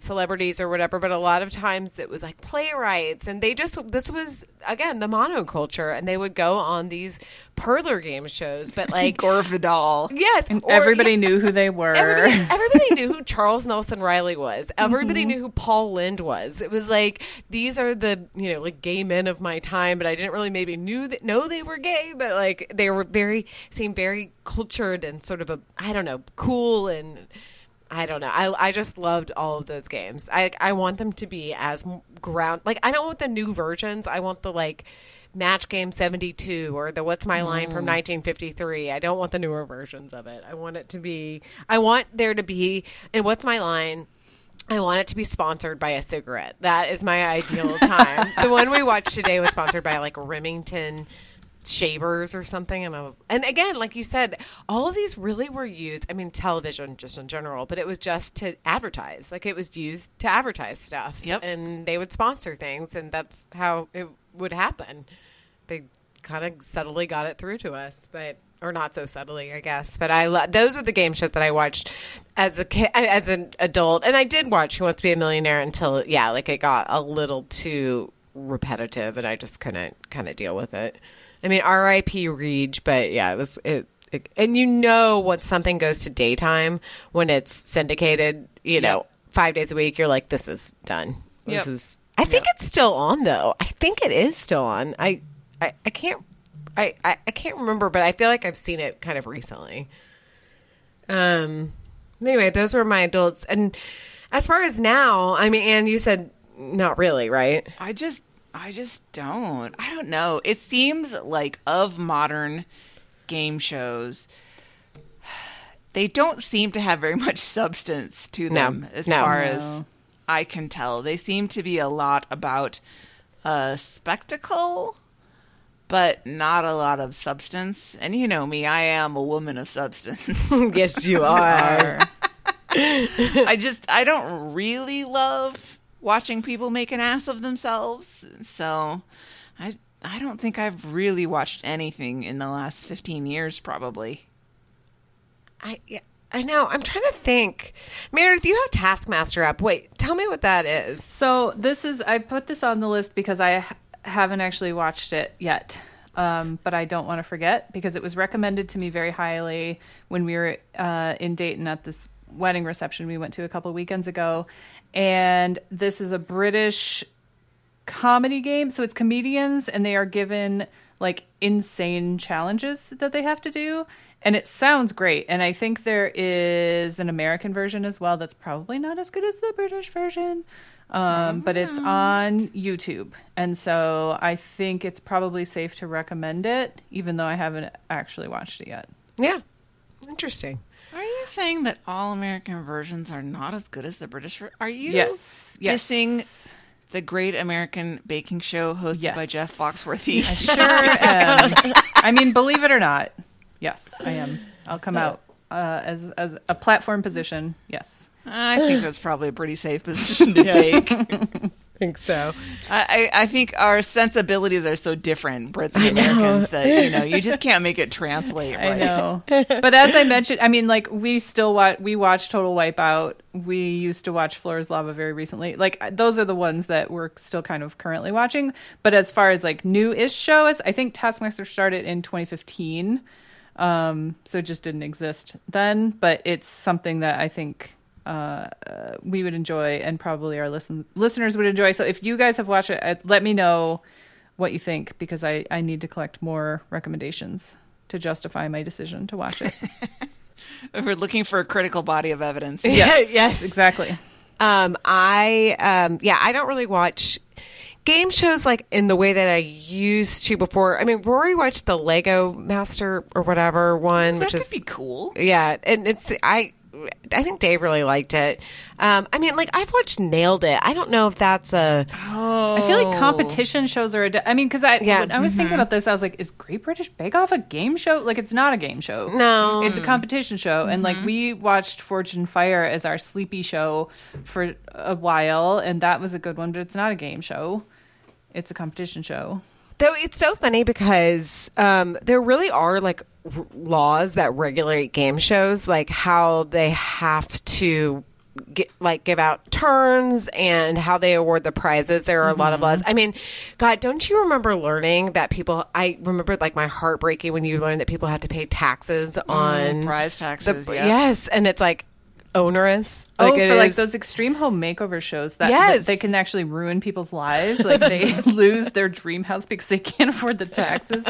celebrities or whatever, but a lot of times it was like playwrights, and they just this was again the monoculture, and they would go on these parlor game shows, but like Gore Vidal. yes, And or- everybody yeah, knew who they were. Everybody, everybody knew who Charles Nelson Reilly was. Everybody mm-hmm. knew who Paul Lynde was. It was like these are the you know like gay men of my time, but I didn't really maybe knew that know they were gay, but like they were very seemed very cultured and sort of a I don't know cool and. I don't know. I, I just loved all of those games. I I want them to be as ground like I don't want the new versions. I want the like Match Game 72 or the What's My Line Mm. from 1953. I don't want the newer versions of it. I want it to be, I want there to be, and What's My Line? I want it to be sponsored by a cigarette. That is my ideal time. the one we watched today was sponsored by like Remington shavers or something and I was and again like you said all of these really were used I mean television just in general but it was just to advertise like it was used to advertise stuff. Yep. and they would sponsor things and that's how it would happen. They kind of subtly got it through to us but or not so subtly I guess but I lo- those were the game shows that I watched as a kid as an adult and I did watch Who Wants to Be a Millionaire until yeah like it got a little too repetitive and I just couldn't kind of deal with it I mean, R.I.P. Regis, but yeah, it was it, it. And you know, once something goes to daytime, when it's syndicated, you know, Yep. five days a week, you're like, this is done. This Yep. is. I think it's still on though. I think it is still on. I, I, I can't. I, I, I can't remember, but I feel like I've seen it kind of recently. Um. Anyway, those were my adults, and as far as now, I mean, and you said not really, right? I just I just don't. I don't know. It seems like of modern game shows they don't seem to have very much substance to No. them as No. far No. as I can tell. They seem to be a lot about uh spectacle but not a lot of substance. And you know me, I am a woman of substance. yes, you are. I just I don't really love watching people make an ass of themselves. So I I don't think I've really watched anything in the last 15 years probably. I yeah, I know. I'm trying to think. Meredith, you have Taskmaster up. Wait, tell me what that is. So this is I put this on the list because I ha- haven't actually watched it yet. Um, but I don't want to forget because it was recommended to me very highly when we were uh, in Dayton at this wedding reception we went to a couple weekends ago. And this is a British comedy game. So it's comedians and they are given like insane challenges that they have to do. And it sounds great. And I think there is an American version as well that's probably not as good as the British version. Um, but it's on YouTube. And so I think it's probably safe to recommend it, even though I haven't actually watched it yet. Yeah, interesting. You saying that all American versions are not as good as the British? ver- Are you Yes. yes. dissing the Great American Baking Show hosted Yes. by Jeff Foxworthy? I sure am. I mean, believe it or not, yes, I am. I'll come out uh, as as a platform position. Yes. I think that's probably a pretty safe position to Yes. take. I think so. I, I I think our sensibilities are so different, Brits and Americans, that you know you just can't make it translate. Right? I know. but as I mentioned, I mean, like we still watch. We watch Total Wipeout. We used to watch Floor Is Lava very recently. Like those are the ones that we're still kind of currently watching. But as far as like new-ish shows, I think Taskmaster started in 2015, um, so it just didn't exist then. But it's something that I think. Uh, uh, we would enjoy, and probably our listen listeners would enjoy. So, if you guys have watched it, uh, let me know what you think because I, I need to collect more recommendations to justify my decision to watch it. We're looking for a critical body of evidence. Yes, yes. exactly. Um, I um, yeah, I don't really watch game shows like in the way that I used to before. I mean, Rory watched the Lego Master or whatever one, That which could is be cool. yeah, and it's I. I think Dave really liked it. Um, I mean, like I've watched Nailed It. I don't know if that's a I feel like competition shows are. A di- I mean, because I Yeah. when I was thinking about this, I was like, is Great British Bake Off a game show? Like, it's not a game show. No. it's a competition show. And like we watched Forged in Fire as our sleepy show for a while, and that was a good one. But it's not a game show. It's a competition show. Though it's so funny because um, there really are like r- laws that regulate game shows, like how they have to get, like give out turns and how they award the prizes. There are a lot of laws. I mean, God, don't you remember learning that people? I remember like my heart breaking when you learned that people had to pay taxes on Prize the taxes. yeah. yes, and it's like onerous. oh, it for like is- those extreme home makeover shows that, Yes. that they can actually ruin people's lives. Like they lose their dream house because they can't afford the taxes.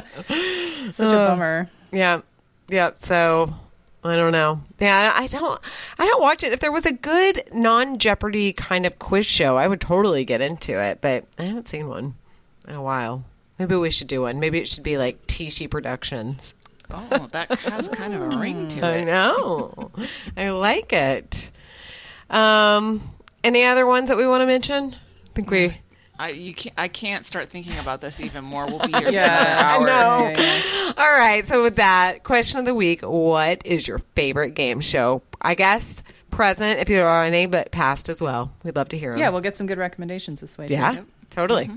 Such a uh, bummer. Yeah, yeah. So I don't know. Yeah, I don't. I don't watch it. If there was a good non Jeopardy kind of quiz show, I would totally get into it. But I haven't seen one in a while. Maybe we should do one. Maybe it should be like Tishy Productions. Oh, that has kind of a ring to it. I know. I like it. Um, any other ones that we want to mention? I think we. I you can't. I can't start thinking about this even more. We'll be here Yeah. for another hour. know. Yeah, yeah. All right. So with that question of the week, what is your favorite game show? I guess present, if there are any, but past as well. We'd love to hear them. Yeah, we'll get some good recommendations this way. too. yeah, totally.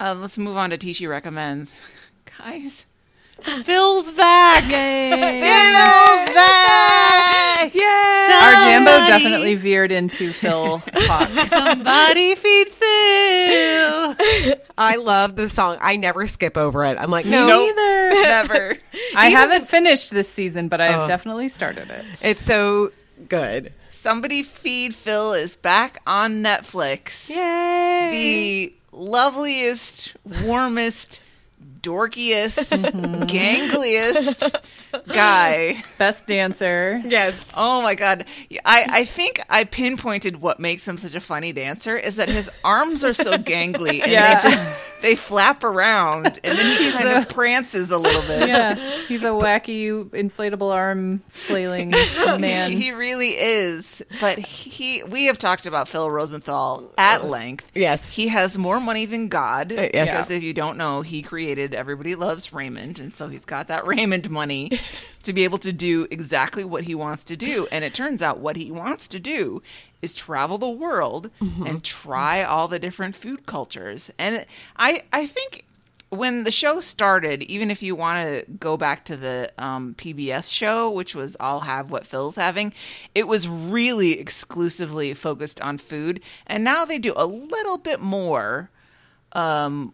Uh, let's move on to Tishy recommends. Guys, Phil's back. Phil's back. Yay! Our Jambo definitely veered into Phil talk. Somebody feed Phil. I love the song. I never skip over it. I'm like, no, Nope. Either. Never. I haven't finished this season, but I've Oh. definitely started it. it's so good. Somebody feed Phil is back on Netflix. Yay! The loveliest, warmest, dorkiest, Mm-hmm. gangliest guy. best dancer. yes. Oh my god. I, I think I pinpointed what makes him such a funny dancer is that his arms are so gangly and Yeah. they just they flap around and then he kind of prances a little bit. Yeah, he's a wacky inflatable arm flailing man. He, he really is. But he we have talked about Phil Rosenthal at length. Yes. He has more money than God. yes. Because if you don't know, he created Everybody Loves Raymond. And so he's got that Raymond money to be able to do exactly what he wants to do. And it turns out what he wants to do is travel the world and try all the different food cultures. And I, I think when the show started, even if you want to go back to the um, PBS show, which was I'll Have What Phil's Having, it was really exclusively focused on food. And now they do a little bit more um,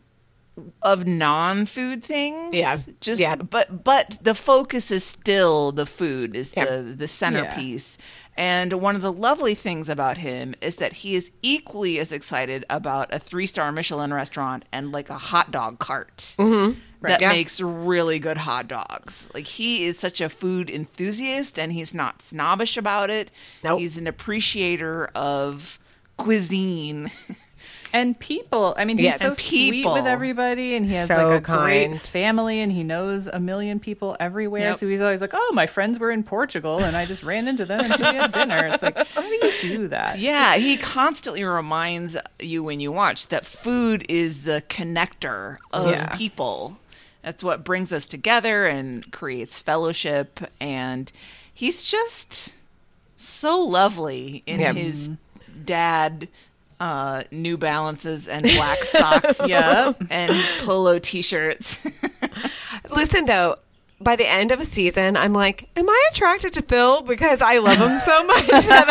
of non-food things. Yeah. just Yeah. but but the focus is still the food is Yeah. the the centerpiece. And one of the lovely things about him is that he is equally as excited about a three star Michelin restaurant and like a hot dog cart mm-hmm. that Right. Yeah. makes really good hot dogs. Like he is such a food enthusiast and he's not snobbish about it. Nope. He's an appreciator of cuisine. and people. I mean, he's Yes. so sweet with everybody, and he has So like a kind. great family, and he knows a million people everywhere. Yep. So he's always like, "Oh, my friends were in Portugal, and I just ran into them and so we had dinner." It's like, how do you do that? Yeah, he constantly reminds you when you watch that food is the connector of Yeah. people. That's what brings us together and creates fellowship. And he's just so lovely in Yeah. his dad uh, New Balances and black socks. Yeah. And his polo t shirts. Listen though, by the end of a season, I'm like, am I attracted to Phil because I love him so much that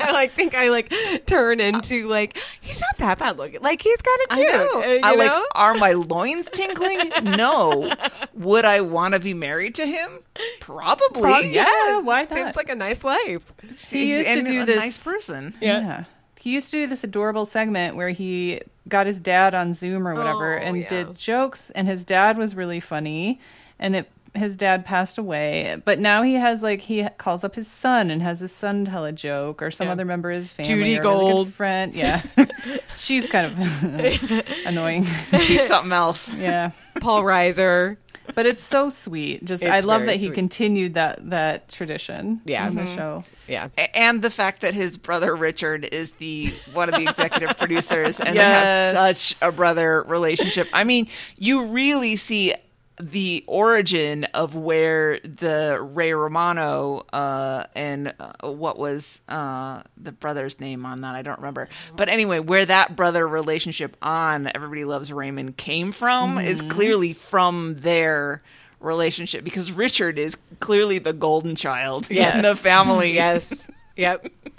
I, I like think I like turn into like he's not that bad looking. Like he's kind of I cute. know. uh, you I like. know? Are my loins tingling? No. Would I want to be married to him? Probably. Probably, Yeah, why Seems like a nice life. He used to And do a this- Nice person. Yeah. He used to do this adorable segment where he got his dad on Zoom or whatever Oh, and yeah. did jokes, and his dad was really funny, and it his dad passed away, but now he has like he calls up his son and has his son tell a joke or some Yeah. other member of his family, Judy or a really good Gold. friend, yeah, she's kind of annoying, She's something else. yeah. Paul Reiser. But it's so sweet. Just It's I love very that he sweet. continued that that tradition. Yeah. in the Mhm. show. Yeah. And the fact that his brother Richard is the one of the executive producers, and Yes. they have such a brother relationship. I mean, you really see the origin of where the Ray Romano uh, and uh, what was uh, the brother's name on that I don't remember. But anyway, where that brother relationship on Everybody Loves Raymond came from is clearly from their relationship because Richard is clearly the golden child in the family. Yes. Yep.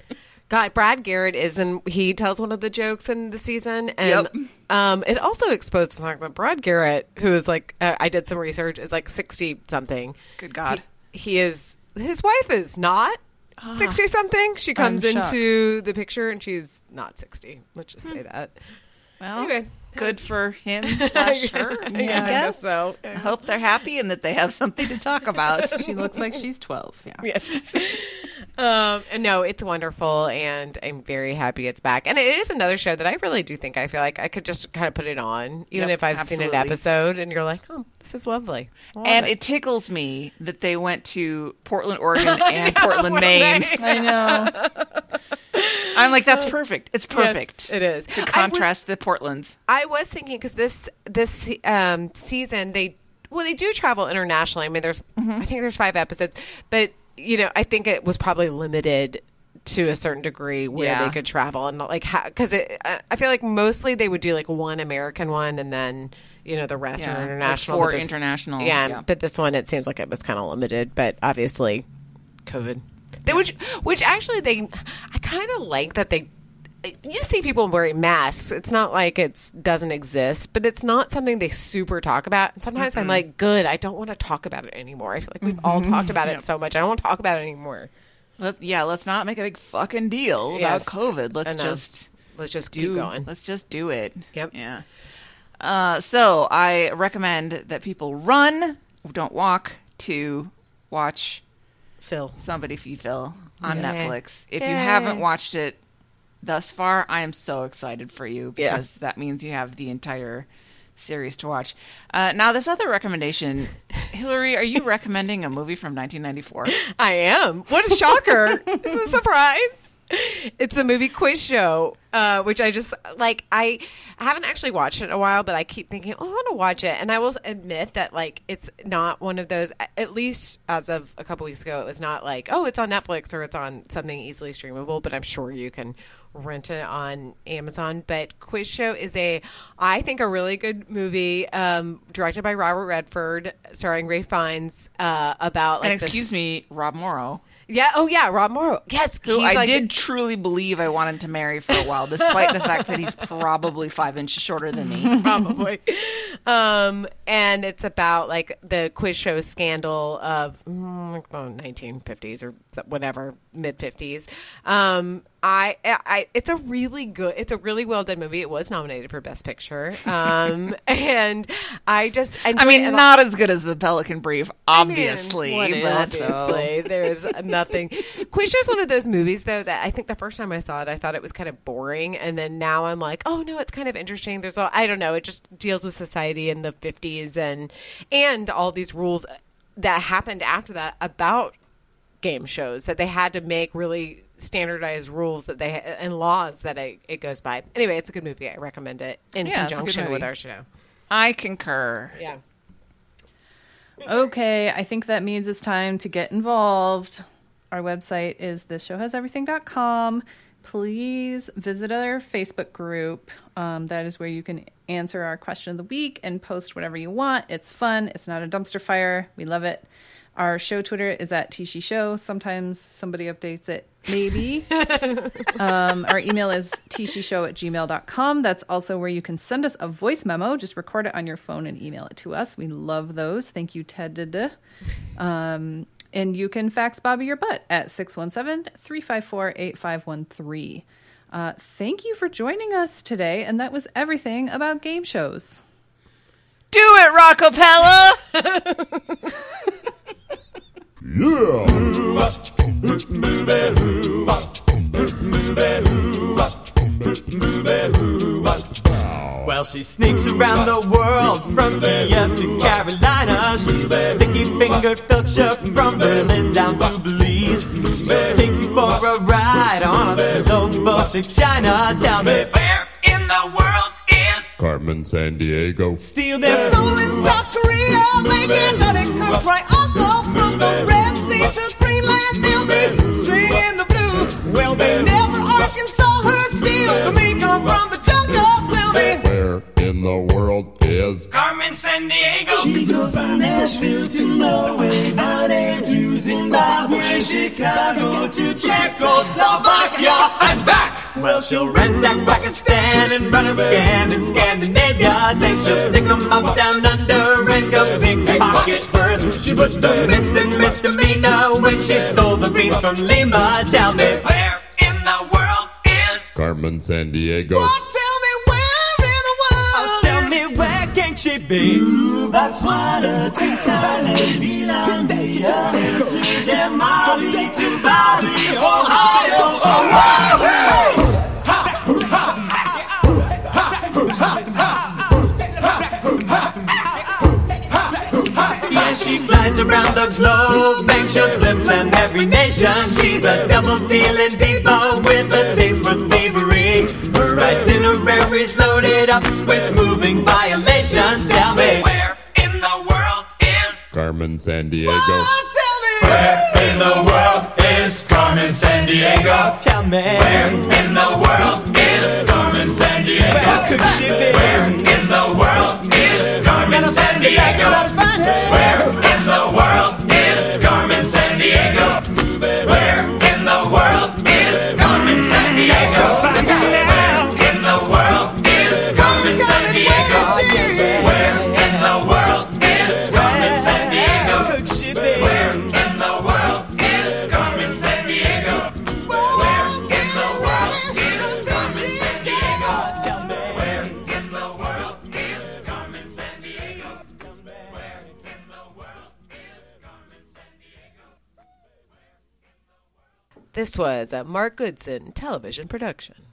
God, Brad Garrett is in. He tells one of the jokes in the season, and Yep. um, it also exposed the fact that Brad Garrett, who is like, uh, I did some research, is like sixty something. Good God. He, he is. His wife is not sixty something. She comes into the picture, and she's not sixty. Let's just say that. Well, Anyway. good for him slash her. I Yeah, I guess. guess so. I hope they're happy and that they have something to talk about. She looks like she's twelve. Yeah. Yes. Um, and no, it's wonderful, and I'm very happy it's back. And it is another show that I really do think I feel like I could just kind of put it on, even Yep, if I've seen an episode, and you're like, oh, this is lovely. And it tickles me that they went to Portland, Oregon, and Portland, What Maine. I know. I'm like, that's perfect. It's Yes, perfect. it is. to I was- contrast the Portlands. I was thinking because this this um, season they well they do travel internationally. I mean, there's I think there's five episodes, but you know I think it was probably limited to a certain degree where Yeah. they could travel and like because it I feel like mostly they would do like one American one and then you know the rest Yeah, are like international. four this- international, Yeah, yeah. but this one it seems like it was kind of limited, but obviously COVID. They, which which actually they I kind of like that they you see people wearing masks. It's not like it doesn't exist, but it's not something they super talk about. And sometimes I'm like, good, I don't want to talk about it anymore. I feel like we've all talked about it so much. I don't want to talk about it anymore. Let's, yeah, let's not make a big fucking deal Yes. about COVID. Let's Enough. just Let's just do. keep going. Let's just do it. Yep. Yeah. Uh, so I recommend that people run, don't walk, to watch Phil. Somebody Feed Phil on. Netflix. If you haven't watched it thus far, I am so excited for you Yeah. because that means you have the entire series to watch. Uh, now, this other recommendation, Hillary, are you recommending a movie from 1994? I am. What a shocker. it's a surprise. It's a movie quiz show, uh, which I just like. I haven't actually watched it in a while, but I keep thinking, oh, I want to watch it. And I will admit that, like, it's not one of those, at least as of a couple weeks ago, it was not like, oh, it's on Netflix or it's on something easily streamable, but I'm sure you can rent it on Amazon. But Quiz Show is a, I think, a really good movie um, directed by Robert Redford, starring Ralph Fiennes, uh, about, like, and this- excuse me, Rob Morrow, yeah. Oh, yeah. Rob Morrow. Yes. who I like- did truly believe I wanted to marry for a while, despite the fact that he's probably five inches shorter than me. probably. um, and it's about like the quiz show scandal of mm, like the 1950s or whatever, mid 50s. Um, I, I, it's a really good, it's a really well done movie. It was nominated for Best Picture. Um, and I just, I mean, not as good as the Pelican Brief, I mean, obviously. what is, but obviously, there's nothing. Quiz Show's one of those movies, though, that I think the first time I saw it, I thought it was kind of boring, and then now I'm like, oh no, it's kind of interesting. There's, all, I don't know, it just deals with society in the 50s and and all these rules that happened after that about game shows that they had to make really standardized rules that they and laws that it, it goes by. Anyway, it's a good movie. I recommend it in Yeah, it's a good conjunction with our show. I concur. Yeah. Okay, I think that means it's time to get involved. Our website is thisshowhaseverything.com. Please visit our Facebook group. Um, that is where you can answer our question of the week and post whatever you want. It's fun. It's not a dumpster fire. We love it. Our show Twitter is at Tishi Show. Sometimes somebody updates it, maybe. um, our email is tishishow at gmail.com. That's also where you can send us a voice memo. Just record it on your phone and email it to us. We love those. Thank you, Ted. Um, and you can fax Bobby your butt at 617 354 8513. Uh, Thank you for joining us today. And that was everything about game shows. Do it, Rockapella! Well, she sneaks around the world from Kiev to Carolina. She's a sticky fingered filcher from Berlin down to Belize. She'll take you for a ride on a slow boat to China. Tell me where in the world is Carmen Sandiego. Steal their soul in South Korea, making nutty cooks right on the from the Red Sea to Greenland. They'll be singing the blues. Well, they never Arkansas her steal. The meat come from the jungle. Tell me. Where in the world is Carmen Sandiego. She go from Nashville to Norway, out there to Zimbabwe, Chicago to Czechoslovakia and back. Well, she'll ransack Pakistan and run a scan in Scandinavia. Then she'll stick 'em up down under and go pickpocket further. She was the missing misdemeanor when she stole the beans from Lima. Tell me where in the world is? Carmen Sandiego? Tell me where in the world? Oh, tell me where can think she'd be? Botswana to Thailand, Finlandia, to Mali to Bali, Ohio, Ohio. She glides around the globe, makes you flip and every nation. She's a double dealing diva with a taste for thievery. Her itinerary's loaded up with moving violations. Tell me, where in the world is? Carmen Sandiego. Where in the world is Carmen Sandiego? Tell me, where in the world is Carmen Sandiego? Where could she be? Where in the world is Carmen Sandiego? Where in the world is Carmen Sandiego? Where in the world is Carmen Sandiego? This was a Mark Goodson television production.